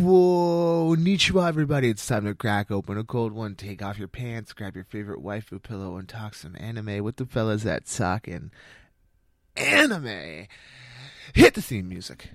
Konnichiwa, everybody. It's time to crack open a cold one. Take off your pants, grab your favorite waifu pillow, and talk some anime with the fellas that at Talkin' Anime. Hit the theme music.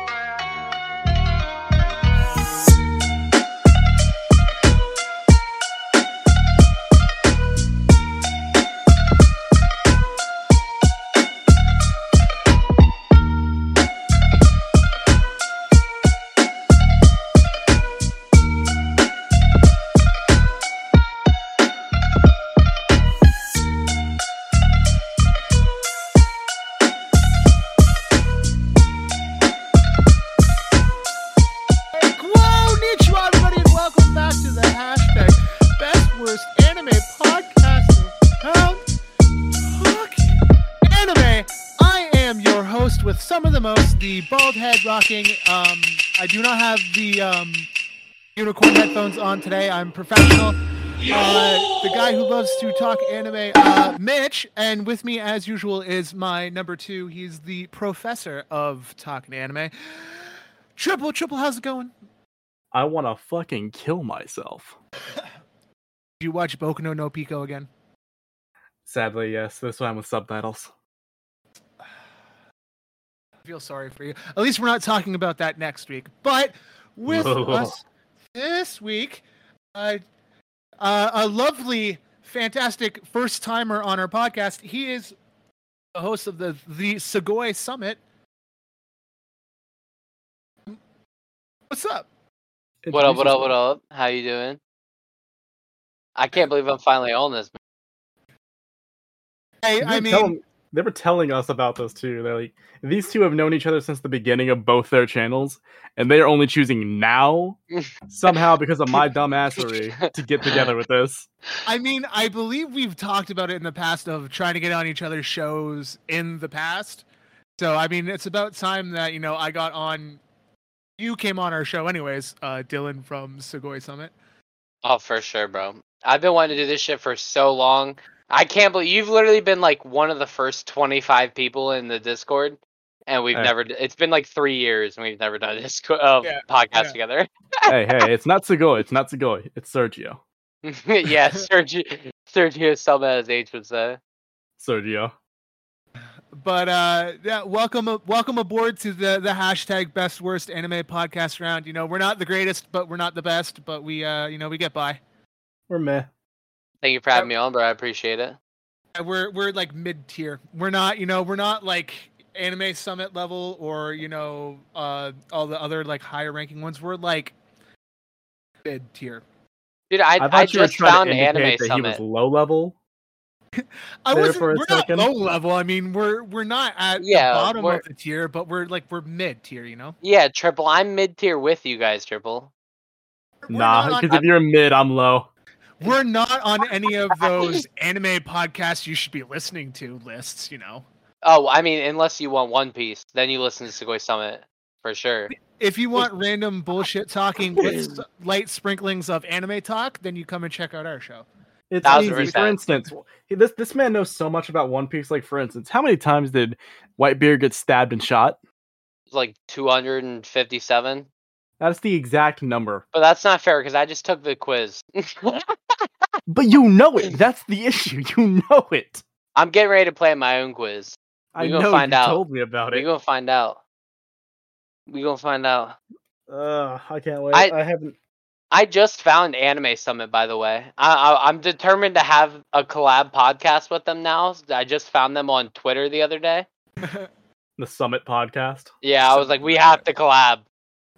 The bald head rocking. Um, I do not have the um, unicorn headphones on today. I'm professional. Uh, the guy who loves to talk anime, uh, Mitch, and with me as usual is my number two. He's the professor of talking anime. Triple, triple, how's it going? I want to fucking kill myself. Did you watch Boku no no Pico again? Sadly, yes. This time with subtitles. I feel sorry for you. At least we're not talking about that next week. But with us this week, uh, uh, a lovely, fantastic first timer on our podcast. He is the host of the the Segoy Summit. What's up? What up, what up, what up? How you doing? I can't believe I'm finally on this. Hey, yourself. I They were mean, telling- they were telling us about this too. They're like, these two have known each other since the beginning of both their channels, and they are only choosing now, somehow because of my dumbassery, to get together with this. I mean, I believe we've talked about it in the past of trying to get on each other's shows in the past. So I mean, it's about time that you know I got on. You came on our show, anyways, uh, Dylan from Segoy Summit. Oh, for sure, bro. I've been wanting to do this shit for so long. I can't believe you've literally been like one of the first 25 people in the Discord, and we've Hey. never. It's been like three years, and we've never done a Discord uh, Yeah, podcast yeah. together. hey, hey, it's not Segoy. It's not Segoy. It's Sergio. yeah, Sergio, Sergio Selma, as H would say. Sergio. But uh, yeah, welcome, welcome aboard to the the hashtag Best Worst Anime Podcast round. You know, we're not the greatest, but we're not the best, but we, uh, you know, we get by. We're meh. Thank you for having me on, bro. I appreciate it. We're we're like mid tier. We're not, you know, we're not like anime summit level or you know uh all the other like higher ranking ones. We're like mid tier. Dude, I, I I, you just found to Anime indicate that he Summit. was low level. I wasn't. We're not low level. I mean, we're we're not at Yeah, the bottom of the tier, but we're like we're mid tier. You know. Yeah, Triple. I'm mid tier with you guys, Triple. We're Nah, because if you're mid, I'm low. We're not on any of those anime podcasts you should be listening to lists. You know. Oh, I mean, unless you want One Piece, then you listen to Sugoi Summit for sure. If you want random bullshit talking with light sprinklings of anime talk, then you come and check out our show. It's Thousand easy. For instance, this this man knows so much about One Piece. Like, for instance, how many times did Whitebeard get stabbed and shot? It's like 257. That's the exact number. But that's not fair because I just took the quiz. But you know it. That's the issue. You know it. I'm getting ready to play my own quiz. I We gonna know find you out. told me about it. We're gonna find out. We're gonna find out. Uh, I can't wait. I- I, haven't. I just found Anime Summit, by the way. I, I, I'm determined to have a collab podcast with them now. I just found them on Twitter the other day. The Summit podcast. Yeah, I was like, we have to collab.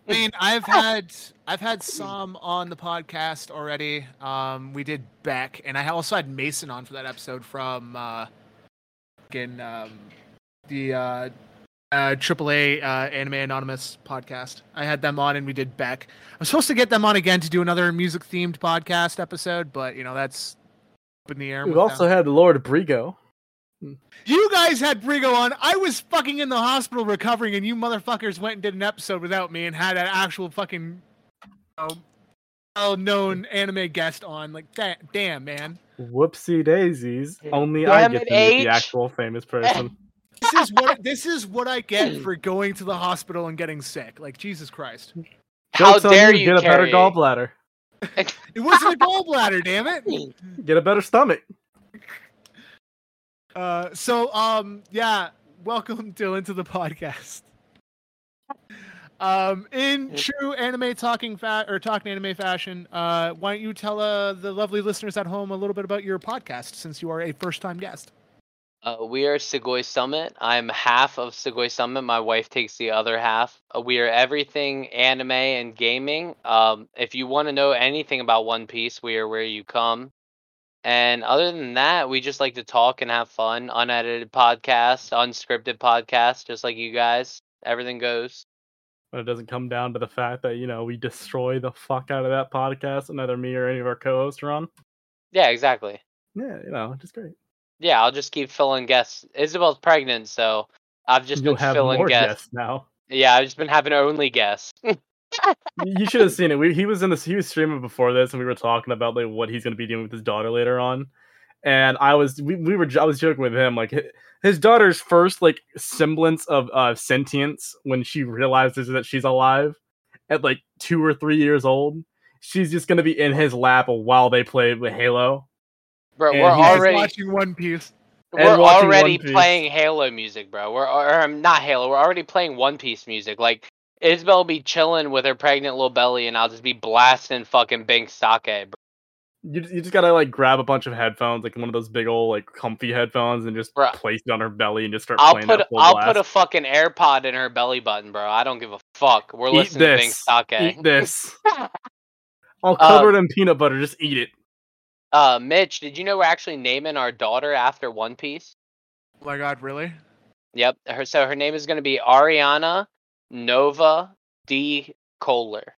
I mean, I've had I've had some on the podcast already. Um, we did Beck, and I also had Mason on for that episode from uh, fucking, um, the uh, uh, AAA uh, Anime Anonymous podcast. I had them on, and we did Beck. I'm supposed to get them on again to do another music themed podcast episode, but you know that's up in the air. We've also them. had Lord Brigo. Hmm. You guys had Brigo on. I was fucking in the hospital recovering, and you motherfuckers went and did an episode without me and had an actual fucking you well-known anime guest on. Like, da- damn, man. Whoopsie daisies. Only Damn I get to meet the actual famous person. This is what this is what I get for going to the hospital and getting sick. Like, Jesus Christ. How Joke's dare you, you get a better gallbladder. It wasn't a gallbladder, damn it. Get a better stomach. Uh, so um, yeah, welcome Dylan to the podcast. Um, in true anime talking fa- or talking anime fashion, uh, why don't you tell uh, the lovely listeners at home a little bit about your podcast since you are a first time guest? Uh, we are Sugoi Summit. I'm half of Sugoi Summit. My wife takes the other half. Uh, we are everything anime and gaming. Um, if you want to know anything about One Piece, we are where you come. And other than that, we just like to talk and have fun. Unedited podcast, unscripted podcast, just like you guys. Everything goes. But it doesn't come down to the fact that, you know, we destroy the fuck out of that podcast and neither me or any of our co hosts are on. Yeah, exactly. Yeah, you know, just great. Yeah, I'll just keep filling guests. Isabel's pregnant, so I've just You'll been have filling more guests. guests now. Yeah, I've just been having only guests. you should have seen it. We, he was in this. He was streaming before this, and we were talking about like what he's going to be doing with his daughter later on. And I was, we, we were, I was joking with him like his daughter's first like semblance of uh, sentience when she realizes that she's alive at like two or three years old. She's just going to be in his lap while they play with Halo. Bro, And we're he's just already watching One Piece. and we're already playing Halo music, bro. We're or, um, not Halo. We're already playing One Piece music. Like Isabel will be chilling with her pregnant little belly, and I'll just be blasting fucking Bink Sake, bro. You, you just gotta like grab a bunch of headphones, like one of those big old like comfy headphones, and just Bruh. place it on her belly and just start I'll playing put that full I'll blast. put a fucking AirPod in her belly button, bro. I don't give a fuck. We're Eat listening to Bink this. Sake. Eat this. I'll Uh, cover it in peanut butter. Just eat it. Uh, Mitch, did you know we're actually naming our daughter after One Piece? Oh my god, really? Yep. Her so her name is gonna be Ariana Nova D Kohler.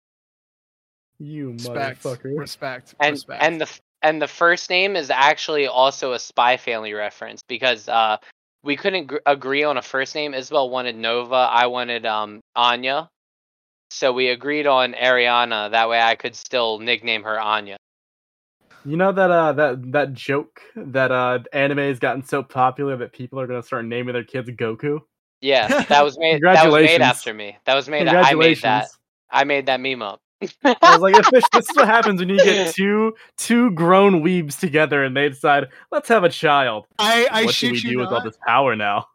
You Respect. motherfucker. Respect. and respect. and the and the first name is actually also a Spy Family reference because uh we couldn't gr- agree on a first name. Isabel wanted Nova, I wanted um Anya, so we agreed on Ariana. That way, I could still nickname her Anya. You know that uh that that joke that uh anime has gotten so popular that people are gonna start naming their kids Goku. Yeah, that was made. that was made Congratulations. after me. That was made. I made that. I made that meme up. I was like, this, this is what happens when you get two two grown weebs together and they decide, let's have a child. I, I what do we you do with all this power now?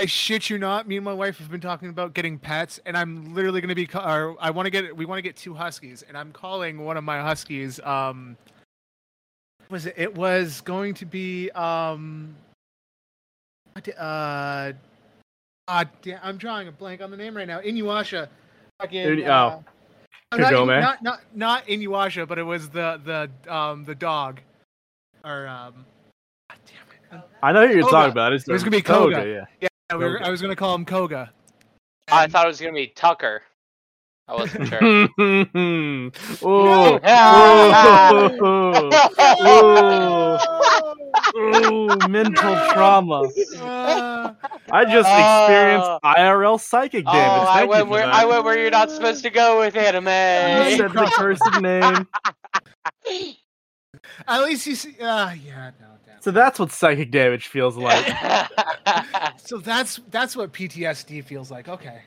I shit you not. Me and my wife have been talking about getting pets, and I'm literally going to be. Or I want to get. We want to get two huskies, and I'm calling one of my huskies. Um, what was it? It was going to be. Um, what di- uh, ah, damn, I'm drawing a blank on the name right now. Inuyasha. Fucking. Inu- uh, oh. uh, not, Inu- Kagome? not not not Inuyasha, but it was the the um the dog, or um. God damn it. I know who you're Koga. talking about. It's It was gonna be Koga. yeah. Yeah, we were, I was gonna call him Koga. I thought it was gonna be Tucker. I wasn't sure. Ooh, ooh, ooh, mental trauma. I just experienced IRL psychic oh, damage. I Thank you went where. I went where you're not supposed to go with You anime. said the cursed name. at least you see. Uh, yeah, no. So that's what psychic damage feels like. So that's that's what PTSD feels like. Okay.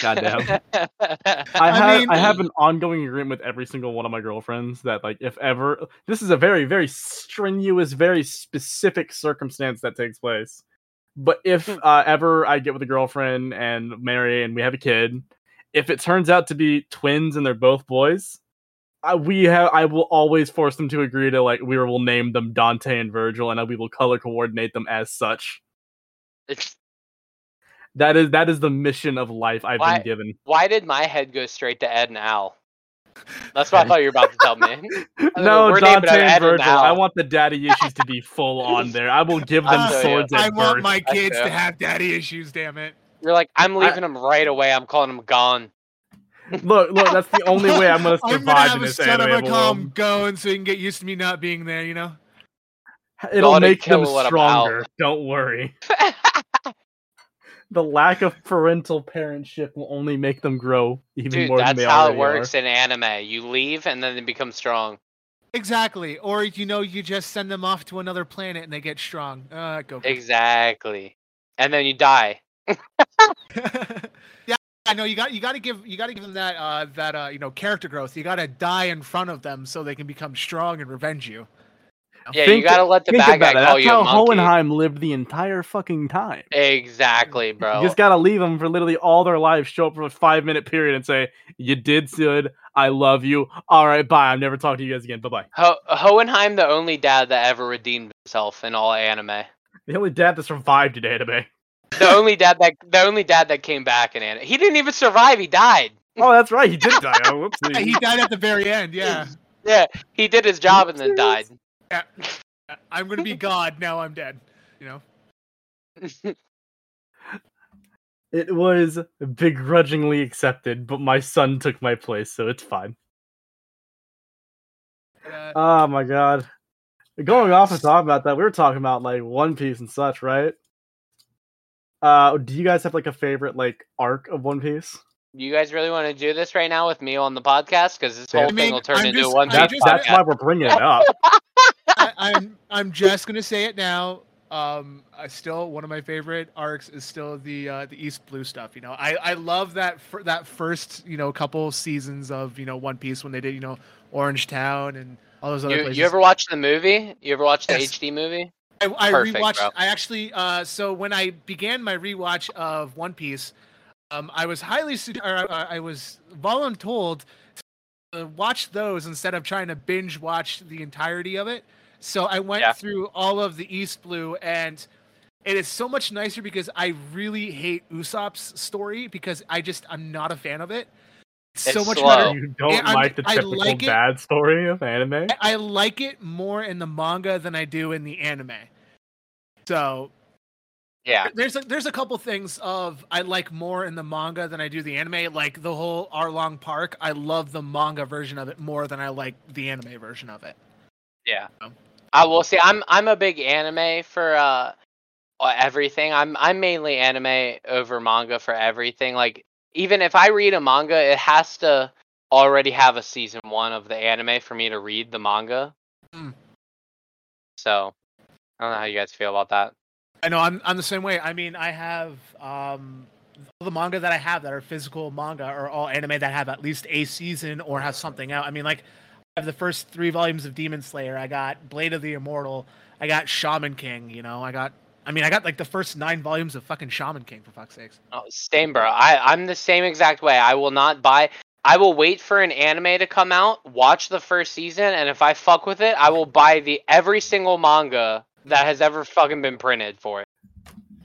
Goddamn. I I have mean- I have an ongoing agreement with every single one of my girlfriends that like if ever this is a very very strenuous very specific circumstance that takes place. But if Hmm. uh, ever I get with a girlfriend and marry and we have a kid, if it turns out to be twins and they're both boys, I, we have I will always force them to agree to like we will name them Dante and Virgil and we will color coordinate them as such. That is that is the mission of life I've Why- been given. Why did my head go straight to Ed and Al? That's what I thought you were about to tell me. no, we're naming Dante and Ed and Virgil. I want the daddy issues to be full on there. I will give them I feel ya. swords at I want birth. my kids to have daddy issues. Damn it. You're like, I'm leaving them right away. I'm calling them gone. Look, look, that's the only way I'm gonna I'm gonna survive have in a this son. I'm anime gonna call going so you can get used to me not being there. You know. It'll Gotta make them kill what I'm stronger. Don't worry. The lack of parental parentship will only make them grow even Dude, more than that's they how it works are. in anime. You leave and then they become strong. Exactly. Or you know, you just send them off to another planet and they get strong. Uh, go. Exactly. And then you die. yeah, I know you got you got to give you got to give them that uh, that uh, you know character growth. You got to die in front of them so they can become strong and revenge you. Yeah, Think- you gotta let the Think bad guy about it. call That's you how monkey. Hohenheim lived the entire fucking time. Exactly, bro. You just gotta leave them for literally all their lives. Show up for a five minute period and say, "You did good. I love you. All right, bye. I'm never talking to you guys again. Bye bye." Ho- Hohenheim, the only dad that ever redeemed himself in all anime. The only dad that survived in anime. The only dad that the only dad that came back in anime. He didn't even survive. He died. Oh, that's right. He did die. Oh, Yeah, whoopsie. he died at the very end. Yeah. Yeah, he did his job and then died. Yeah. I'm gonna be God. Now I'm dead. You know. It was begrudgingly accepted, but my son took my place, so it's fine. Uh, Oh my god. Going off and talking about that, we were talking about like One Piece and such, right? Uh, do you guys have like a favorite like arc of One Piece? Do you guys really want to do this right now with me on the podcast? Because this whole I mean, thing will turn I'm into just- one I That's, that's why we're bringing it up. I, I'm I'm just gonna say it now. Um, I still one of my favorite arcs is still the uh, the East Blue stuff. You know, I I love that for that first you know couple seasons of you know One Piece when they did you know Orange Town and all those other You, places. you ever watch the movie? You ever watch the Yes. HD movie? I, I Perfect, rewatched. bro. I actually. Uh, so when I began my rewatch of One Piece, um, I was highly. su- Or, uh, I was voluntold to watch those instead of trying to binge watch the entirety of it. So I went Yeah. through all of the East Blue, and it is so much nicer because I really hate Usopp's story because I just I'm not a fan of it. It's so It's much slow. better. You don't I'm- like the typical like it. bad story of anime? I- I like it more in the manga than I do in the anime. So Yeah. there's a, there's a couple things of I like more in the manga than I do the anime. Like the whole Arlong Park, I love the manga version of it more than I like the anime version of it. Yeah. I will see. I'm I'm a big anime for uh uh, everything. I'm I'm mainly anime over manga for everything. Like even if I read a manga, it has to already have a season one of the anime for me to read the manga. Mm. So I don't know how you guys feel about that. I know I'm I'm the same way. I mean, I have um all the manga that I have that are physical manga are all anime that have at least a season or have something out. I mean, like have the first three volumes of Demon Slayer. I got Blade of the Immortal. I got Shaman King. You know, I got. I mean, I got like the first nine volumes of fucking Shaman King for fuck's sakes. Oh, same, bro. I I'm the same exact way. I will not buy. I will wait for an anime to come out, watch the first season, and if I fuck with it, I will buy the every single manga that has ever fucking been printed for it.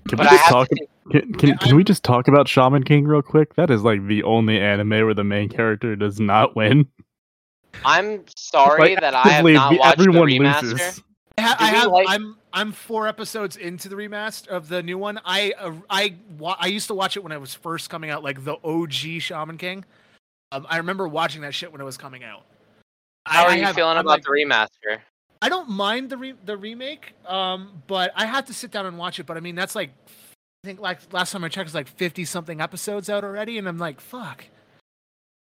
Can But we I just have talk? to see- Can, can, Yeah, can we just talk about Shaman King real quick? That is like the only anime where the main character does not win. I'm sorry Like, that I have not the- watched the remaster. loses. I, ha- I have. like- I'm I'm four episodes into the remaster of the new one. I uh, I wa- I used to watch it when it was first coming out, like the OG Shaman King. Um, I remember watching that shit when it was coming out. How I- are I you have- feeling I'm about like- the remaster? I don't mind the re- the remake, um, but I have to sit down and watch it. But I mean, that's like, I think like last time I checked, it was like fifty something episodes out already, and I'm like, fuck.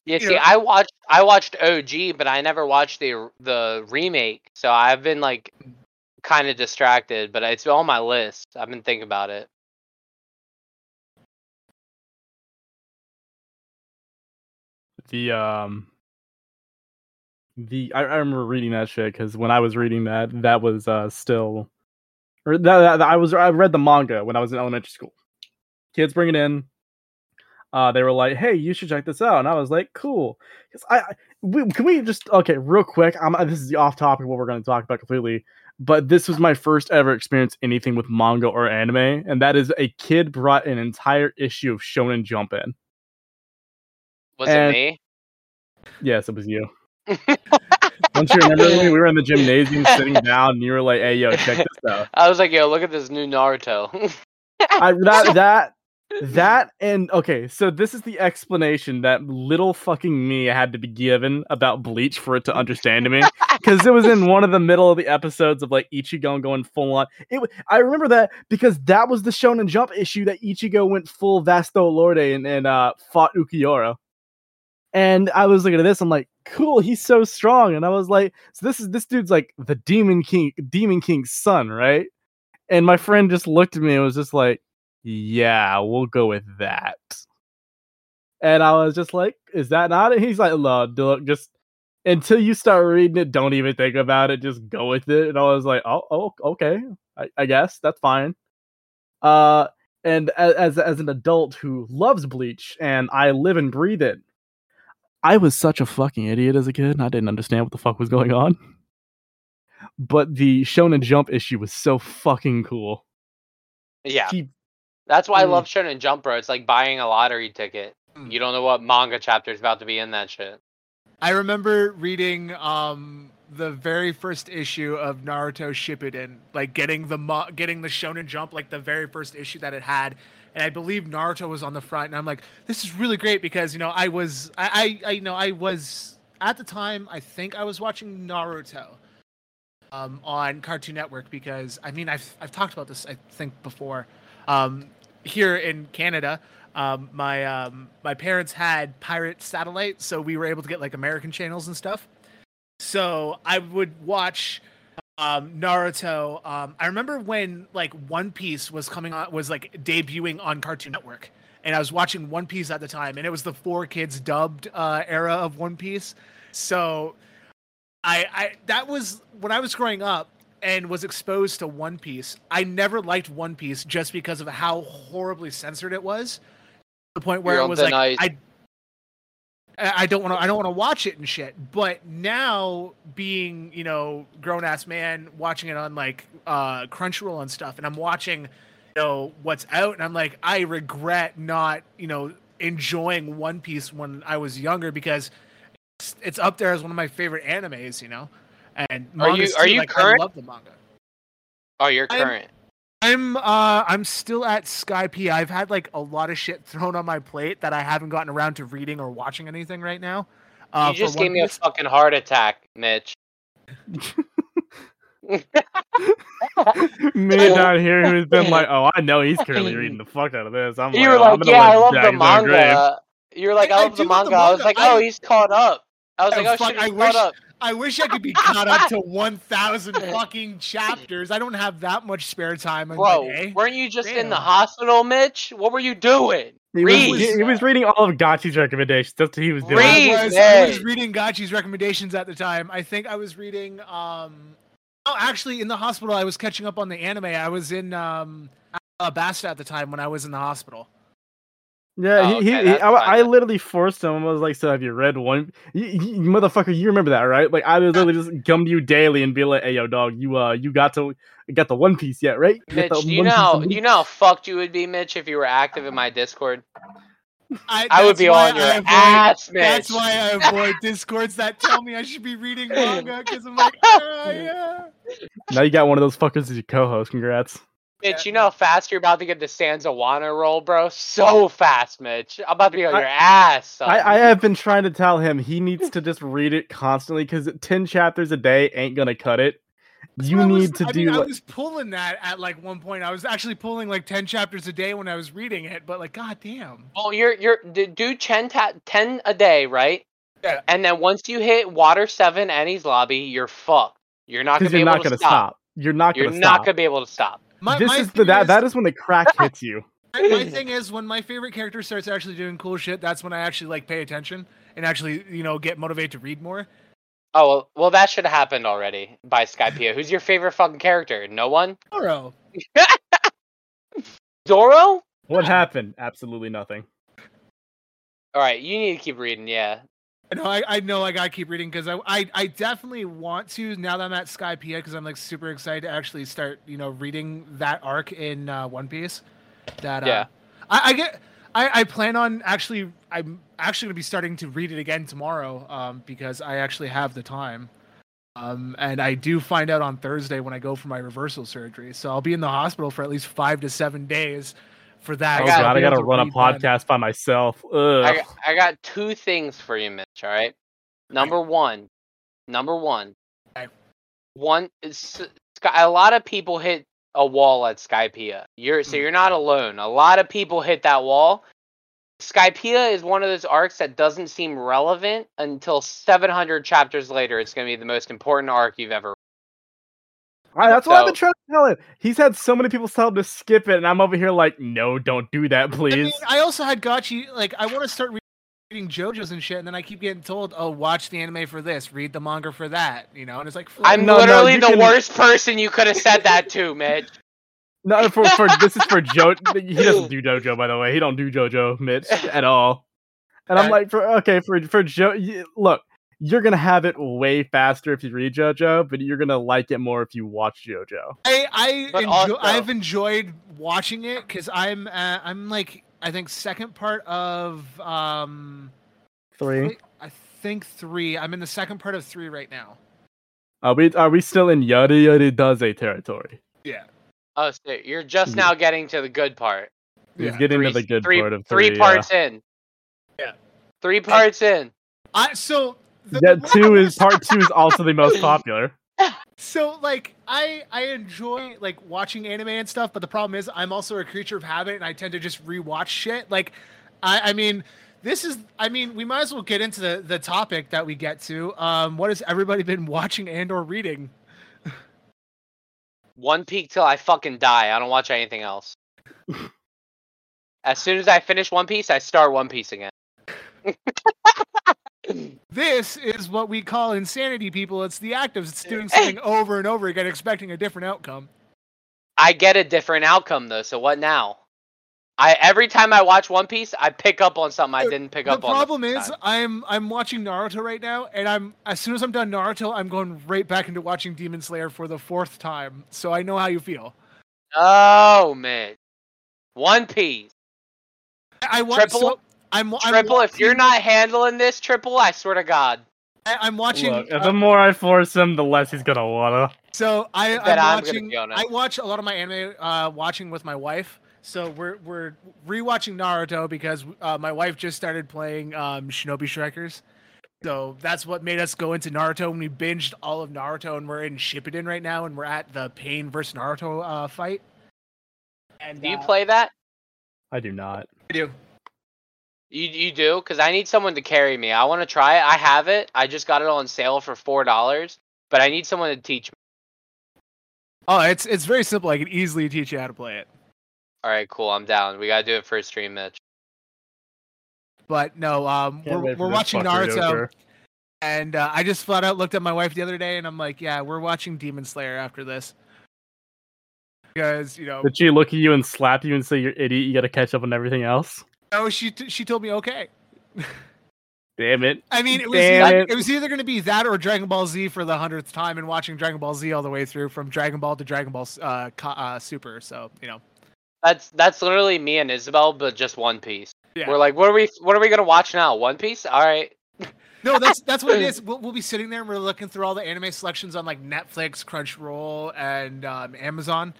Yeah, see, know- I watched I watched OG, but I never watched the the remake, so I've been like kind of distracted. But it's on my list. I've been thinking about it. The um, the I, I remember reading that shit because when I was reading that, that was uh still, or that, that I was I read the manga when I was in elementary school. Kids bring it in. Uh, they were like, "Hey, you should check this out," and I was like, "Cool." Because I, I we, can we just okay, real quick. I'm this is the off topic what we're going to talk about completely, but this was my first ever experience anything with manga or anime, and that is a kid brought an entire issue of Shonen Jump in. Was And- it me? Yes, it was you. Don't you remember me? We were in the gymnasium sitting down, and you were like, "Hey, yo, check this out." I was like, yo, look at this new Naruto. I that that that and okay, so this is the explanation that little fucking me had to be given about Bleach for it to understand me, because it was in one of the middle of the episodes of like Ichigo going full on. It I remember that because that was the Shonen Jump issue that Ichigo went full Vasto Lorde and, and uh fought Ulquiorra. And I was looking at this, I'm like, cool, he's so strong. And I was like, so this is this dude's like the Demon King, Demon King's son, right? And my friend just looked at me and was just like, yeah, we'll go with that. And I was just like, "Is that not it?" He's like, no, look, just until you start reading it, don't even think about it. Just go with it." And I was like, "Oh, oh okay, I, I guess that's fine." Uh, and as as an adult who loves Bleach and I live and breathe it, I was such a fucking idiot as a kid. And I didn't understand what the fuck was going on. But the Shonen Jump issue was so fucking cool. Yeah, He- that's why I Mm. love Shonen Jump, bro. It's like buying a lottery ticket. Mm. You don't know what manga chapter is about to be in that shit. I remember reading um the very first issue of Naruto Shippuden, like getting the mo- getting the Shonen Jump, like the very first issue that it had, and I believe Naruto was on the front, and I'm like, this is really great because you know I was I I, I you know I was at the time I think I was watching Naruto, um on Cartoon Network because I mean I've I've talked about this I think before, um here in Canada um, my um, my parents had pirate satellite, so we were able to get like American channels and stuff. So I would watch um, Naruto. Um, I remember when like One Piece was coming on, was like debuting on Cartoon Network, and I was watching One Piece at the time, and it was the four kids dubbed uh, era of One Piece. So I, I that was when I was growing up and was exposed to One Piece. I never liked One Piece just because of how horribly censored it was. To the point where You're it was like night. I I I don't want to. I don't want to watch it and shit. But now, being you know grown ass man, watching it on like uh, Crunchyroll and stuff, and I'm watching, you know what's out, and I'm like, I regret not you know enjoying One Piece when I was younger because it's, it's up there as one of my favorite animes. You know, and Are you- are too, you like, current? I love the manga. Oh, you're I'm- current. I'm uh I'm still at Skypiea. I've had like a lot of shit thrown on my plate that I haven't gotten around to reading or watching anything right now. Uh, you just gave One me a fucking heart attack, Mitch. Me down here who's been like, "Oh, I know he's currently reading the fuck out of this." I'm you were like, oh, I'm yeah, I love the in grave." manga. You were like, I- I I love the do love the manga. I was manga. like, oh, I- he's caught up. I was Oh, like, oh fuck, shit, I he's wish- up. I wish I could be caught up to 1,000 fucking chapters. I don't have that much spare time in Bro, my day. weren't you just in the hospital, Mitch? What were you doing? He was, Read. he, he was reading all of Gotchi's recommendations. That's what he was doing. Read. I was, I was reading Gachi's recommendations at the time. I think I was reading. um Oh, actually, in the hospital, I was catching up on the anime. I was in um Basta at the time when I was in the hospital. Yeah, Oh, he, okay, he, he that's I, I literally forced him. I was like, "So have you read one? You, you, motherfucker, you remember that, right?" Like I would literally just come to you daily and be like, "Hey, yo, dog, you uh, you got to got the One Piece yet, right?" You got Mitch, the you One know Piece how, and do you know how fucked you would be, Mitch, if you were active in my Discord? I, I would be on your avoid- ass, Mitch. That's why I avoid discords that tell me I should be reading manga because I'm like, ah, yeah. Now you got one of those fuckers as your co-host. Congrats. Mitch, you know how fast you're about to get the Sanzawana roll, bro? So fast, Mitch. I'm about to be on I- your ass. I, I have been trying to tell him he needs to just read it constantly because ten chapters a day ain't gonna cut it. That's You what I was- need to I do. Mean, I was pulling that at like one point. I was actually pulling like ten chapters a day when I was reading it, but like, goddamn. Well, you're you're do 10, ta- 10 a day, right? Yeah. And then once you hit water seven Enies Lobby, you're fucked. You're not gonna because be you're able not to gonna stop. stop. You're not You're gonna not gonna be able to stop. My, this my is the thing that that is when the crack hits you. my, my thing is when my favorite character starts actually doing cool shit. That's when I actually like pay attention and actually you know get motivated to read more. Oh well, well that should have happened already by Skypiea. Who's your favorite fucking character? No one. Oro. Doro. What happened? Absolutely nothing. All right, you need to keep reading. Yeah. No, I, I know I gotta keep reading because I, I I definitely want to now that I'm at Skypiea because I'm like super excited to actually start you know reading that arc in uh, One Piece. That Yeah. uh, I, I get I, I plan on actually I'm actually gonna be starting to read it again tomorrow um because I actually have the time. Um, and I do find out on Thursday when I go for my reversal surgery, so I'll be in the hospital for at least five to seven days for that. Oh got- I'll god, I gotta run a podcast by myself. I got, I got two things for you, Mitch. All right. Number one. Number one. Okay. One. is- Sky, a lot of people hit a wall at Skypiea. You're so Hmm. you're not alone. A lot of people hit that wall. Skypiea is one of those arcs that doesn't seem relevant until 700 chapters later. It's going to be the most important arc you've ever. Alright, that's what I've been trying to tell him. He's had so many people tell him to skip it, and I'm over here like, no, don't do that, I please. mean, I also had Gotchi like I want to start reading reading JoJo's and shit, and then I keep getting told, "Oh, watch the anime for this, read the manga for that," you know, and it's like, I'm No, no, literally you the can- worst person you could have said that to, Mitch. No, for, for this is for Joe. He doesn't do JoJo, by the way. He don't do JoJo, Mitch, at all. And I'm like, for okay, for for Joe, look, you're gonna have it way faster if you read JoJo, but you're gonna like it more if you watch JoJo. I I But enjoy, also- I've enjoyed watching it because I'm uh, I'm like I think second part of um Three. I think three. I'm in the second part of three right now. Are we are we still in yada yada does a territory? Yeah. Oh, so you're just now getting to the good part. He's Yeah. getting to Three- the good three, part of three three. yeah. parts in. Yeah. Three parts in. I so the, Yeah, two is part two is also the most popular. So like I I enjoy like watching anime and stuff, but the problem is I'm also a creature of habit and I tend to just rewatch shit. Like I I mean this is I mean we might as well get into the the topic that we get to. Um what has everybody been watching and or reading? One Piece till I fucking die. I don't watch anything else. as soon as I finish One Piece, I start One Piece again. This is what we call insanity people. It's the act of it's doing something over and over again expecting a different outcome. I get a different outcome though. So what now? I every time I watch One Piece, I pick up on something I didn't pick the up on. The problem is time. I'm I'm watching Naruto right now, and I'm as soon as I'm done Naruto, I'm going right back into watching Demon Slayer for the fourth time. So I know how you feel. oh man, One Piece I, I watch Triple? so, I'm, I'm triple. If you're not handling this triple, I swear to God. I, I'm watching. Look, uh, the more I force him, the less he's gonna wanna. so I, I'm, I'm watching. be on it. I watch a lot of my anime uh, watching with my wife. So we're we're rewatching Naruto because uh, my wife just started playing um, Shinobi Strikers. So that's what made us go into Naruto, and we binged all of Naruto, and we're in Shippuden right now, and we're at the Pain versus Naruto uh, fight. And Do you uh, play that? I do not. I do. You you do? Because I need someone to carry me. I want to try it. I have it. I just got it on sale for four dollars, but I need someone to teach me. Oh, it's it's very simple. I can easily teach you how to play it. All right, cool. I'm down. We gotta do it for a stream, Mitch. But no, um, Can't we're we're watching Naruto. And uh, I just flat out looked at my wife the other day, and I'm like, "Yeah, we're watching Demon Slayer after this." Because you know, Did she look at you and slap you and say you're idiot? You gotta catch up on everything else. No, she t- she told me okay. Damn it! I mean, it was Damn either, it. it was either going to be that or Dragon Ball Z for the hundredth time, and watching Dragon Ball Z all the way through from Dragon Ball to Dragon Ball uh, uh, Super. So you know, That's that's literally me and Isabel, but just One Piece. yeah. We're like, what are we what are we gonna watch now? One Piece? All right. No, that's that's what it is. We'll, we'll be sitting there and we're looking through all the anime selections on like Netflix, Crunchyroll, and um, Amazon,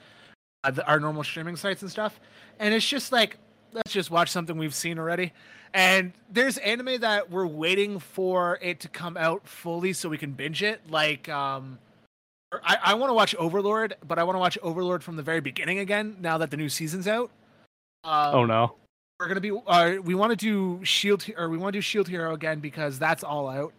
uh, the, our normal streaming sites and stuff. And it's just like, let's just watch something we've seen already. And there's anime that we're waiting for it to come out fully so we can binge it. Like, um, I, I want to watch Overlord, but I want to watch Overlord from the very beginning again now that the new season's out. Um, Oh no! we're gonna be uh, we want to do shield He- or we want to do shield hero again because that's all out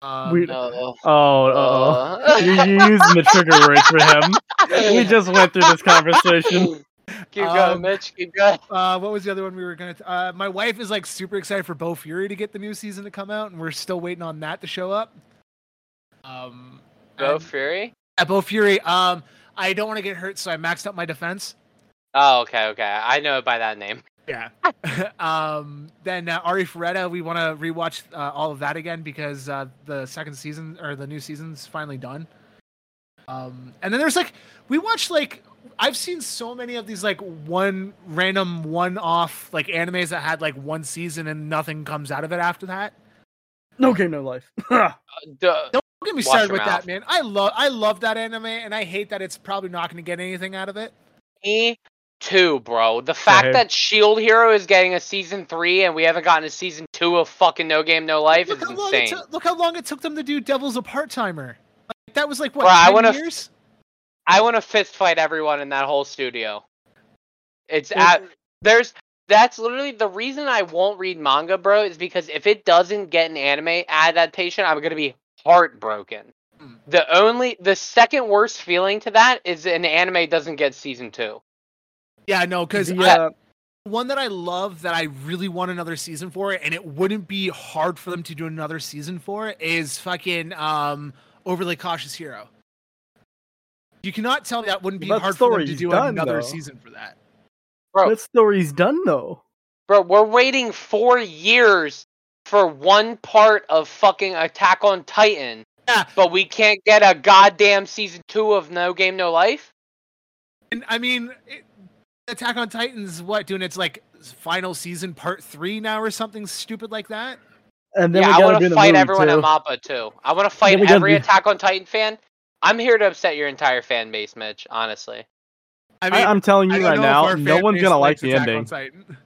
um, We- Uh, Oh, uh you you using the trigger words for him. We just went through this conversation. Keep going, Um, Mitch. Keep going. uh, what was the other one we were gonna t- uh, my wife is like super excited for Bofuri to get the new season to come out and we're still waiting on that to show up um Bo and- Fury. uh, Bofuri um i don't want to get hurt so i maxed out my defense Oh, okay, okay. I know it by that name. yeah um then uh, Arifureta, we want to rewatch uh, all of that again because uh, the second season or the new season's finally done um and then there's like we watched like i've seen so many of these like one random one off like animes that had like one season and nothing comes out of it after that No game, no life. Uh, duh. don't get me Wash started with mouth. that man i love i love that anime and i hate that it's probably not going to get anything out of it Me too, bro. The fact ahead. that Shield Hero is getting a season three and we haven't gotten a season two of fucking No Game No Life look is how, long it insane. took- look how long it took them to do devil's a part-timer like, that was like what Bro, I 10 wanna f- years I want to fist fight everyone in that whole studio. It's at there's that's literally the reason I won't read manga, bro, is because if it doesn't get an anime adaptation, I'm gonna be heartbroken. Hmm. The only the second worst feeling to that is an anime doesn't get season two. yeah no because The, uh, one that I love that I really want another season for, it, and it wouldn't be hard for them to do another season for, is fucking um overly cautious hero. You cannot tell me that wouldn't be That hard for them to do done, another though. season for that. Bro, That story's done though. bro, we're waiting four years for one part of fucking Attack on Titan, Yeah, but we can't get a goddamn season two of No Game No Life. and I mean, it, Attack on Titans, what doing its like final season part three now or something stupid like that. And then yeah, we I want to fight everyone too. at Mappa too. I want to fight every do- Attack on Titan fan. I'm here to upset your entire fan base, Mitch. Honestly, I I, mean, I'm telling you right now, no one's gonna like the Attack ending. Titan.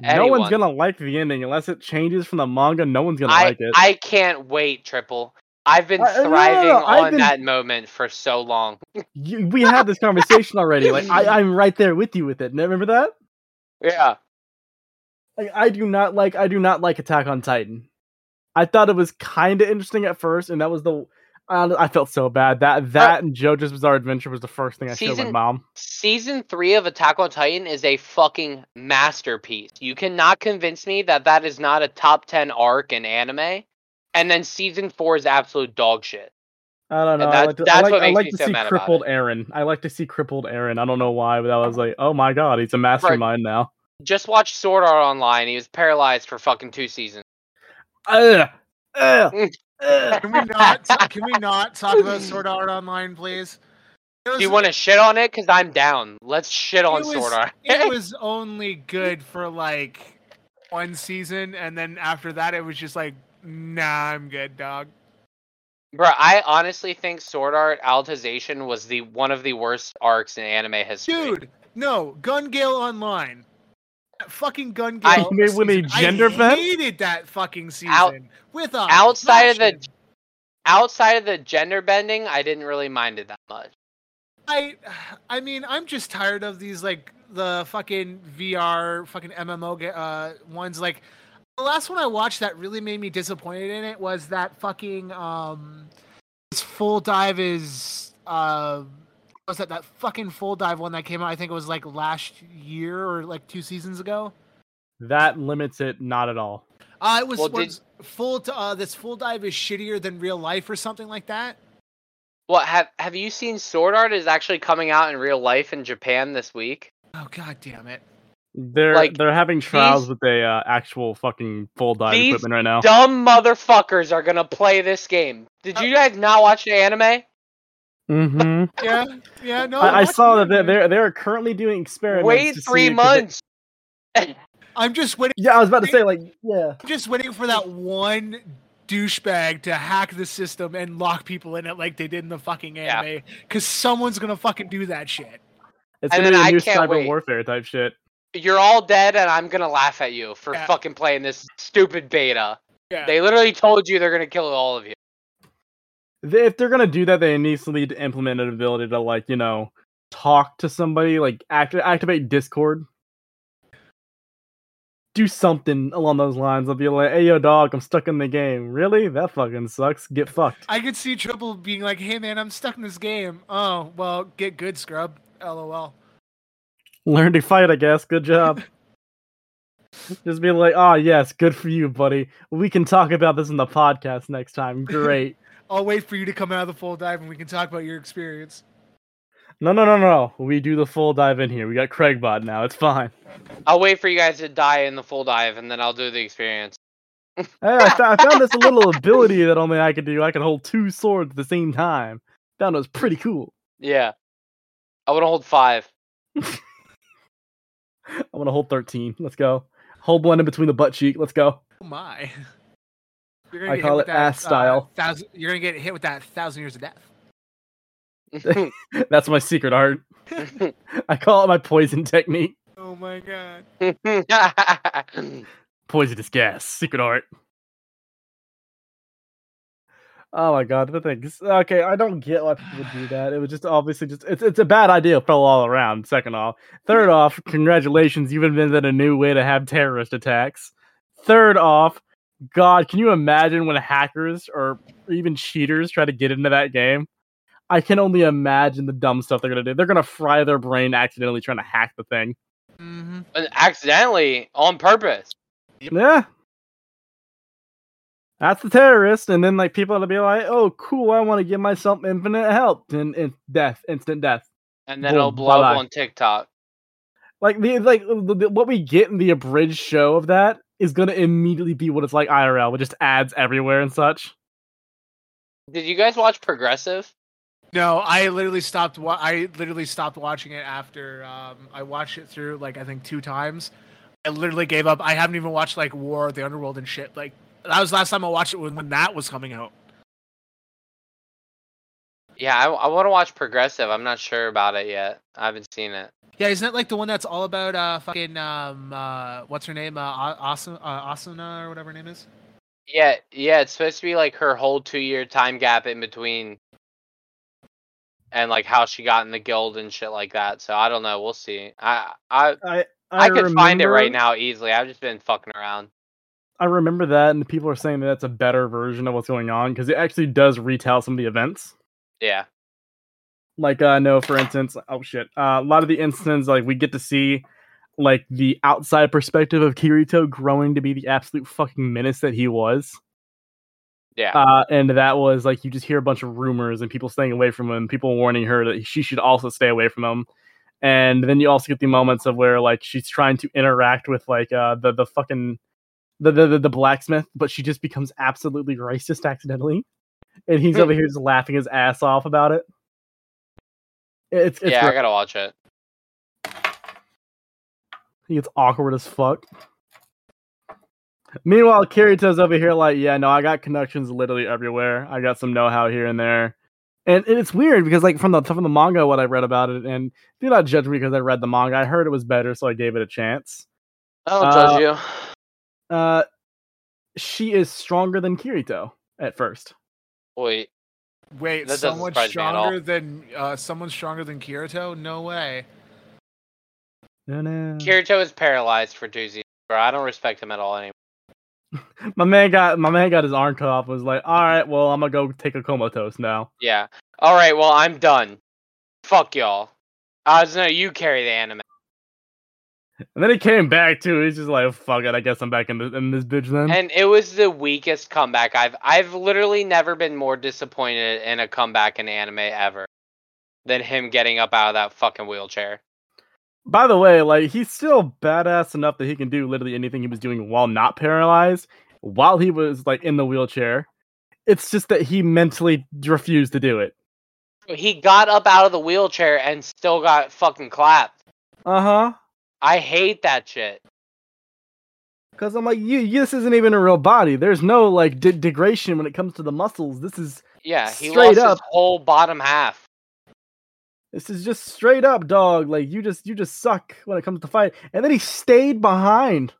No one's gonna like the ending unless it changes from the manga. No one's gonna I like it. I can't wait, Triple. I've been I- no, no, no, thriving no, I've on been- that moment for so long. You- we had this conversation already. Like I, I'm right there with you with it. Remember that? Yeah. Like I do not like I do not like Attack on Titan. I thought it was kind of interesting at first, and that was the I, I felt so bad that that and JoJo's Bizarre Adventure was the first thing I showed my mom. Season three of Attack on Titan is a fucking masterpiece. You cannot convince me that that is not a top 10 arc in anime. And then season four is absolute dog shit. I don't know. And I that- like to, I that's like, what I like me to so see mad about crippled it. Eren. I like to see crippled Eren. I don't know why, but I was like, oh my god, he's a mastermind now. Just watch Sword Art Online. He was paralyzed for fucking two seasons. Ugh, Mm. ugh. Can we not? can we not talk about Sword Art Online, please? It Do you want to shit on it? Because I'm down. Let's shit on it was, Sword Art. it was only good for like one season, and then after that, it was just like, nah, I'm good, dog. Bro, I honestly think Sword Art Alicization was the one of the worst arcs in anime history. Dude, no, Gun Gale Online. That fucking Gun game. I- Gale. Made with a season, gender I bent? hated that fucking season Out- with a outside of the- outside of the gender bending, I didn't really mind it that much. I, I mean, I'm just tired of these like the fucking VR fucking MMO ga- uh, ones. Like the last one I watched that really made me disappointed in it was that fucking um, this full dive is uh, what was that that fucking full dive one that came out? I think it was like last year or like two seasons ago. That limits it not at all. Uh, it was, Well, did- full. To, uh, this full dive is shittier than real life or something like that. Well, have have you seen Sword Art is actually coming out in real life in Japan this week? Oh god damn it! They're Like, they're having trials these- with a uh, actual fucking full dive these equipment right now. Dumb motherfuckers are gonna play this game. Did you guys not watch the anime? Hmm Yeah, yeah. No, I, I saw that they're, they're they're currently doing experiments. Wait three see- 'cause they- months. I'm just waiting. yeah, I was about to say like yeah. I'm just waiting for that one douchebag to hack the system and lock people in it like they did in the fucking Yeah. anime. Because someone's gonna fucking do that shit. It's And gonna be then a I new cyber wait. warfare type shit. You're all dead, and I'm gonna laugh at you for Yeah. fucking playing this stupid beta. Yeah. They literally told you they're gonna kill all of you. If they're gonna do that, they need to need to implement an ability to like you know talk to somebody, like act- activate Discord. Do something along those lines. I'll be like, "Hey, yo, dog, I'm stuck in the game. Really? That fucking sucks. Get fucked." I could see Triple being like, "Hey man, I'm stuck in this game. Oh well, get good, scrub. LOL." Learn to fight, I guess. Good job. Just be like, "Oh yes, good for you, buddy. We can talk about this in the podcast next time. Great." I'll wait for you to come out of the full dive and we can talk about your experience. no, no, no, no. We do the full dive in here. We got Craigbot now. It's fine. I'll wait for you guys to die in the full dive, and then I'll do the experience. Hey, I, fo- I found this little ability that only I could do. I could hold two swords at the same time. Found it was pretty cool. Yeah, I want to hold five. I want to hold 13. Let's go. Hold one in between the butt cheek. Let's go. Oh my. You're I call hit with it ass style. Uh, thousand, you're gonna get hit with that thousand years of death. That's my secret art. I call it my poison technique. Oh my god. Poisonous gas. Secret art. Oh my god, the thing okay, I don't get why people would do that. It was just obviously just it's it's a bad idea fell all around, second off. Third off, congratulations, you've invented a new way to have terrorist attacks. Third off, God, can you imagine when hackers or even cheaters try to get into that game? I can only imagine the dumb stuff they're gonna do. They're gonna fry their brain accidentally trying to hack the thing. Mm-hmm. And accidentally on purpose. Yeah. That's the terrorist, and then like people to be like, "Oh, cool! I want to give myself infinite health and, and death, instant death." And then Boom, it'll blow up bye-bye. on TikTok. Like the like the, the- what we get in the abridged show of that is gonna immediately be what it's like IRL with just ads everywhere and such. Did you guys watch Progressive? No, I literally stopped. Wa- I literally stopped watching it after um, I watched it through like I think two times. I literally gave up. I haven't even watched like War of the Underworld and shit. Like that was the last time I watched it when, when that was coming out. Yeah, I, I want to watch Progressive. I'm not sure about it yet. I haven't seen it. Yeah, isn't that like the one that's all about uh fucking um uh what's her name uh Asuna, uh, Asuna or whatever her name is? Yeah, yeah, it's supposed to be like her whole two year time gap in between and like how she got in the guild and shit like that. So I don't know. We'll see. I I I I, could find it right now easily. I've just been fucking around. I remember that, and people are saying that that's a better version of what's going on because it actually does retell some of the events. Yeah. Like I know, for instance, oh shit, uh, a lot of the instances like we get to see like the outside perspective of Kirito growing to be the absolute fucking menace that he was. Yeah. Uh, and that was like you just hear a bunch of rumors and people staying away from him, people warning her that she should also stay away from him. And then you also get the moments of where like she's trying to interact with like uh the the fucking the, the, the blacksmith, but she just becomes absolutely racist accidentally. And he's over here just laughing his ass off about it. It's, it's yeah, I gotta watch it. He gets awkward as fuck. Meanwhile, Kirito's over here like, yeah, no, I got connections literally everywhere. I got some know-how here and there. And, and it's weird because like from the from the manga what I read about it, and do not judge me because I read the manga. I heard it was better, so I gave it a chance. I don't Uh, judge you. Uh she is stronger than Kirito at first. Wait, Wait, That someone surprise me at all. stronger than uh someone stronger than Kirito? No way. No, no. Kirito is paralyzed for two seasons, bro. I don't respect him at all anymore. My man got my man got his arm cut off. Was like, all right, well, I'm gonna go take a comatose now. Yeah. All right. Well, I'm done. Fuck y'all. I was no. You carry the anime. And then he came back too. He's just like, fuck it. I guess I'm back in, the, in this bitch then. And it was the weakest comeback I've I've literally never been more disappointed in a comeback in anime ever than him getting up out of that fucking wheelchair. By the way, like he's still badass enough that he can do literally anything he was doing while not paralyzed, while he was like in the wheelchair. It's just that he mentally refused to do it. He got up out of the wheelchair and still got fucking clapped. Uh huh. I hate that shit. Because I'm like, you, you, this isn't even a real body. There's no like de- degradation when it comes to the muscles. This is Yeah, he Straight lost up. his whole bottom half. this is just straight up, dog. Like you just you just suck when it comes to fight. And then he stayed behind.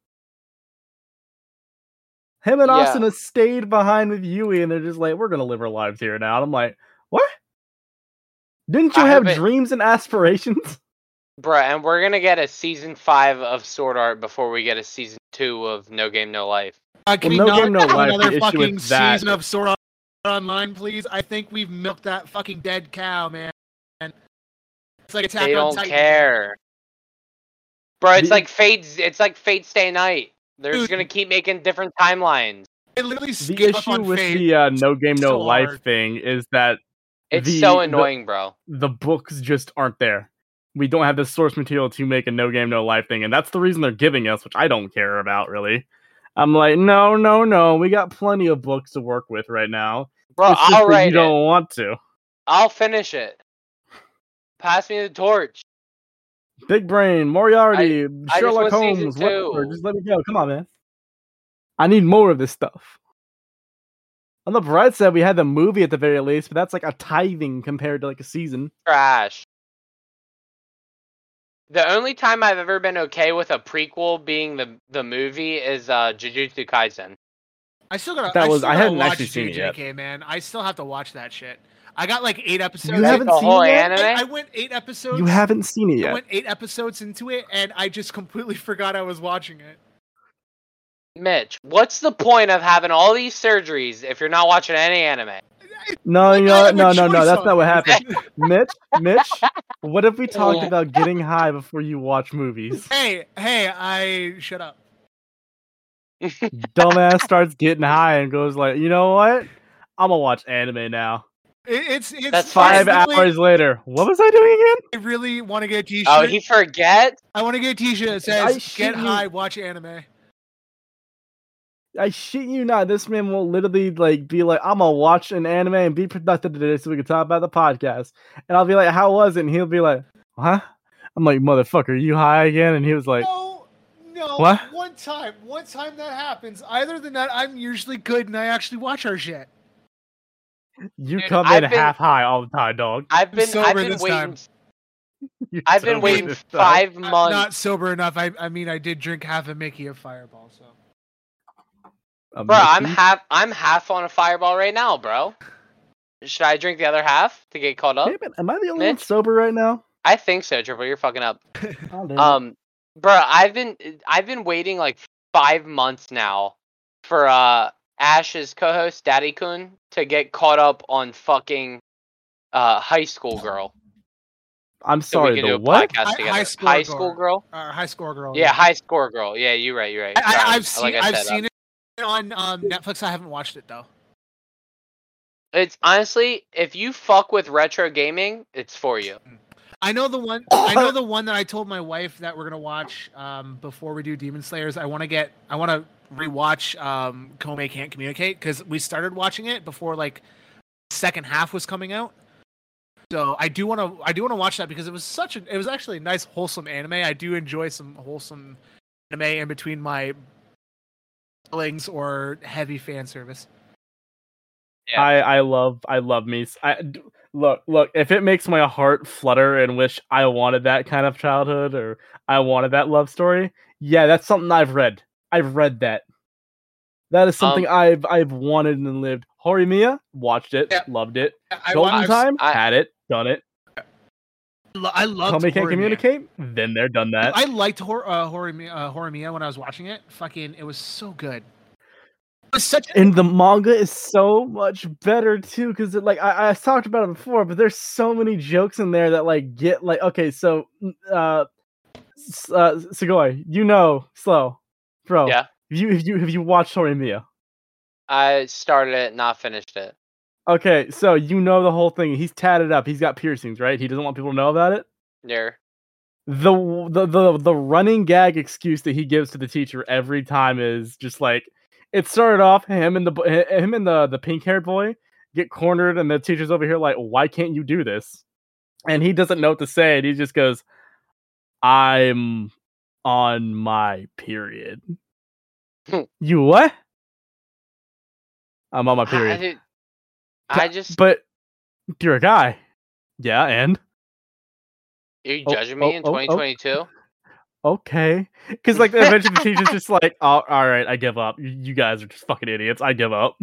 Him and Yeah. have stayed behind with Yui, and they're just like, we're gonna live our lives here now. And I'm like, what? Didn't you I have dreams and aspirations? Bruh, and we're gonna get a season five of Sword Art before we get a season two of No Game No Life. Uh, can Well, we no not game, no have life. Another fucking season of Sword Art Online, please? I think we've milked that fucking dead cow, man. It's like Attack they on don't Titan. care. Bro, it's like Fate's it's like Fate Stay Night. They're just gonna keep making different timelines. It literally The issue with Fate. the uh, no game, no so life hard. thing is that It's The- so the- annoying, bro. the books just aren't there. We don't have the source material to make a no game, no life thing, and that's the reason they're giving us, which I don't care about really. I'm like, no, no, no. We got plenty of books to work with right now. Bro, It's I'll write you it. don't want to. I'll finish it. Pass me the torch. Big Brain, Moriarty, just Sherlock season Holmes, whatever. Just let me go. Come on, man. I need more of this stuff. On the bright side, we had the movie at the very least, but that's like a tithing compared to like a season. Trash. The only time I've ever been okay with a prequel being the the movie is uh Jujutsu Kaisen. I still gotta. That I was- I gotta hadn't watch actually seen it yet. JJK, man. I still have to watch that shit. I got like eight episodes. You haven't the seen whole it yet? anime? I, I went eight episodes. You haven't seen it yet. I yet. went eight episodes into it, and I just completely forgot I was watching it. Mitch, what's the point of having all these surgeries if you're not watching any anime? No, Like, you I know, have what? a no, no, no. That's not what happened. Mitch, Mitch, what if we talked Yeah. about getting high before you watch movies? Hey, hey, I shut up. Dumbass starts getting high and goes like, you know what? I'm gonna watch anime now. It's it's That's Five it's hours later, what was I doing again? I really want to get a T-shirt. oh, he forget. I want to get a T-shirt that says "Get high, watch anime." I shit you not. This man will literally like be like, I'm gonna watch an anime and be productive today so we can talk about the podcast. And I'll be like, How was it? And he'll be like, Huh? I'm like, motherfucker, are you high again? And he was like, no, no. What? One time, one time that happens. Other than that, I'm usually good and I actually watch our shit. You Dude, come I've in been- half high all the time, dog. I've been sober I've been this waiting. time. You're I've been waiting this time. five I'm months. not sober enough. I, I mean, I did drink half a Mickey of Fireball, so. A Bro, I'm half. I'm half on a fireball right now, bro. Should I drink the other half to get caught up? Hey, man, am I the only one sober right now? I think so, Triple. You're fucking up. Oh. Um, bro, I've been I've been waiting like five months now for uh Ash's co-host Daddy Kun to get caught up on fucking uh High School Girl. I'm So we sorry, can the what? podcast Hi- together. High School high Girl. School Girl. Uh, high school girl. Yeah, High school Girl. Yeah, you're right. You're right. I, I, Sorry, I've seen, like I I've said, seen uh, it on um, Netflix. I haven't watched it though. It's honestly, if you fuck with retro gaming, it's for you. I know the one. I know the one that I told my wife that we're gonna watch um, before we do Demon Slayers. I want to get. I want to rewatch um, Komi Can't Communicate because we started watching it before like second half was coming out. So I do want to. I do want to watch that because it was such a. It was actually a nice wholesome anime. I do enjoy some wholesome anime in between my fillings or heavy fan service. Yeah. I I love I love me. I look look if it makes my heart flutter and wish I wanted that kind of childhood or I wanted that love story. Yeah, that's something I've read. I've read that. That is something Um, I've I've wanted and lived. Horimiya, watched it, Yeah. loved it. I, Golden I've- Time, I- had it, done it. Lo- I love. Tell me can't communicate, then they're done that. I liked Hor- uh, Horimiya, uh, Horimiya when I was watching it. Fucking, it was so good. It was such. A, and the manga is so much better too because like I, I talked about it before but there's so many jokes in there that like get like okay so mm, uh S- uh Sugoi, you know slow bro Yeah. have you have you have you watched Horimiya I started it, not finished it. Okay so you know the whole thing. He's tatted up. He's got piercings right? He doesn't want people to know about it? There. the the the, the running gag excuse that he gives to the teacher every time is just like it started off him and the him and the the pink haired boy get cornered and the teacher's over here like why can't you do this? And he doesn't know what to say and he just goes i'm on my period. You what? I'm on my period I just but you're a guy yeah and are you oh, judging me oh, in oh, oh. 2022? okay. Because like eventually the teacher's just like, oh, all right, I give up. You- You guys are just fucking idiots. I give up.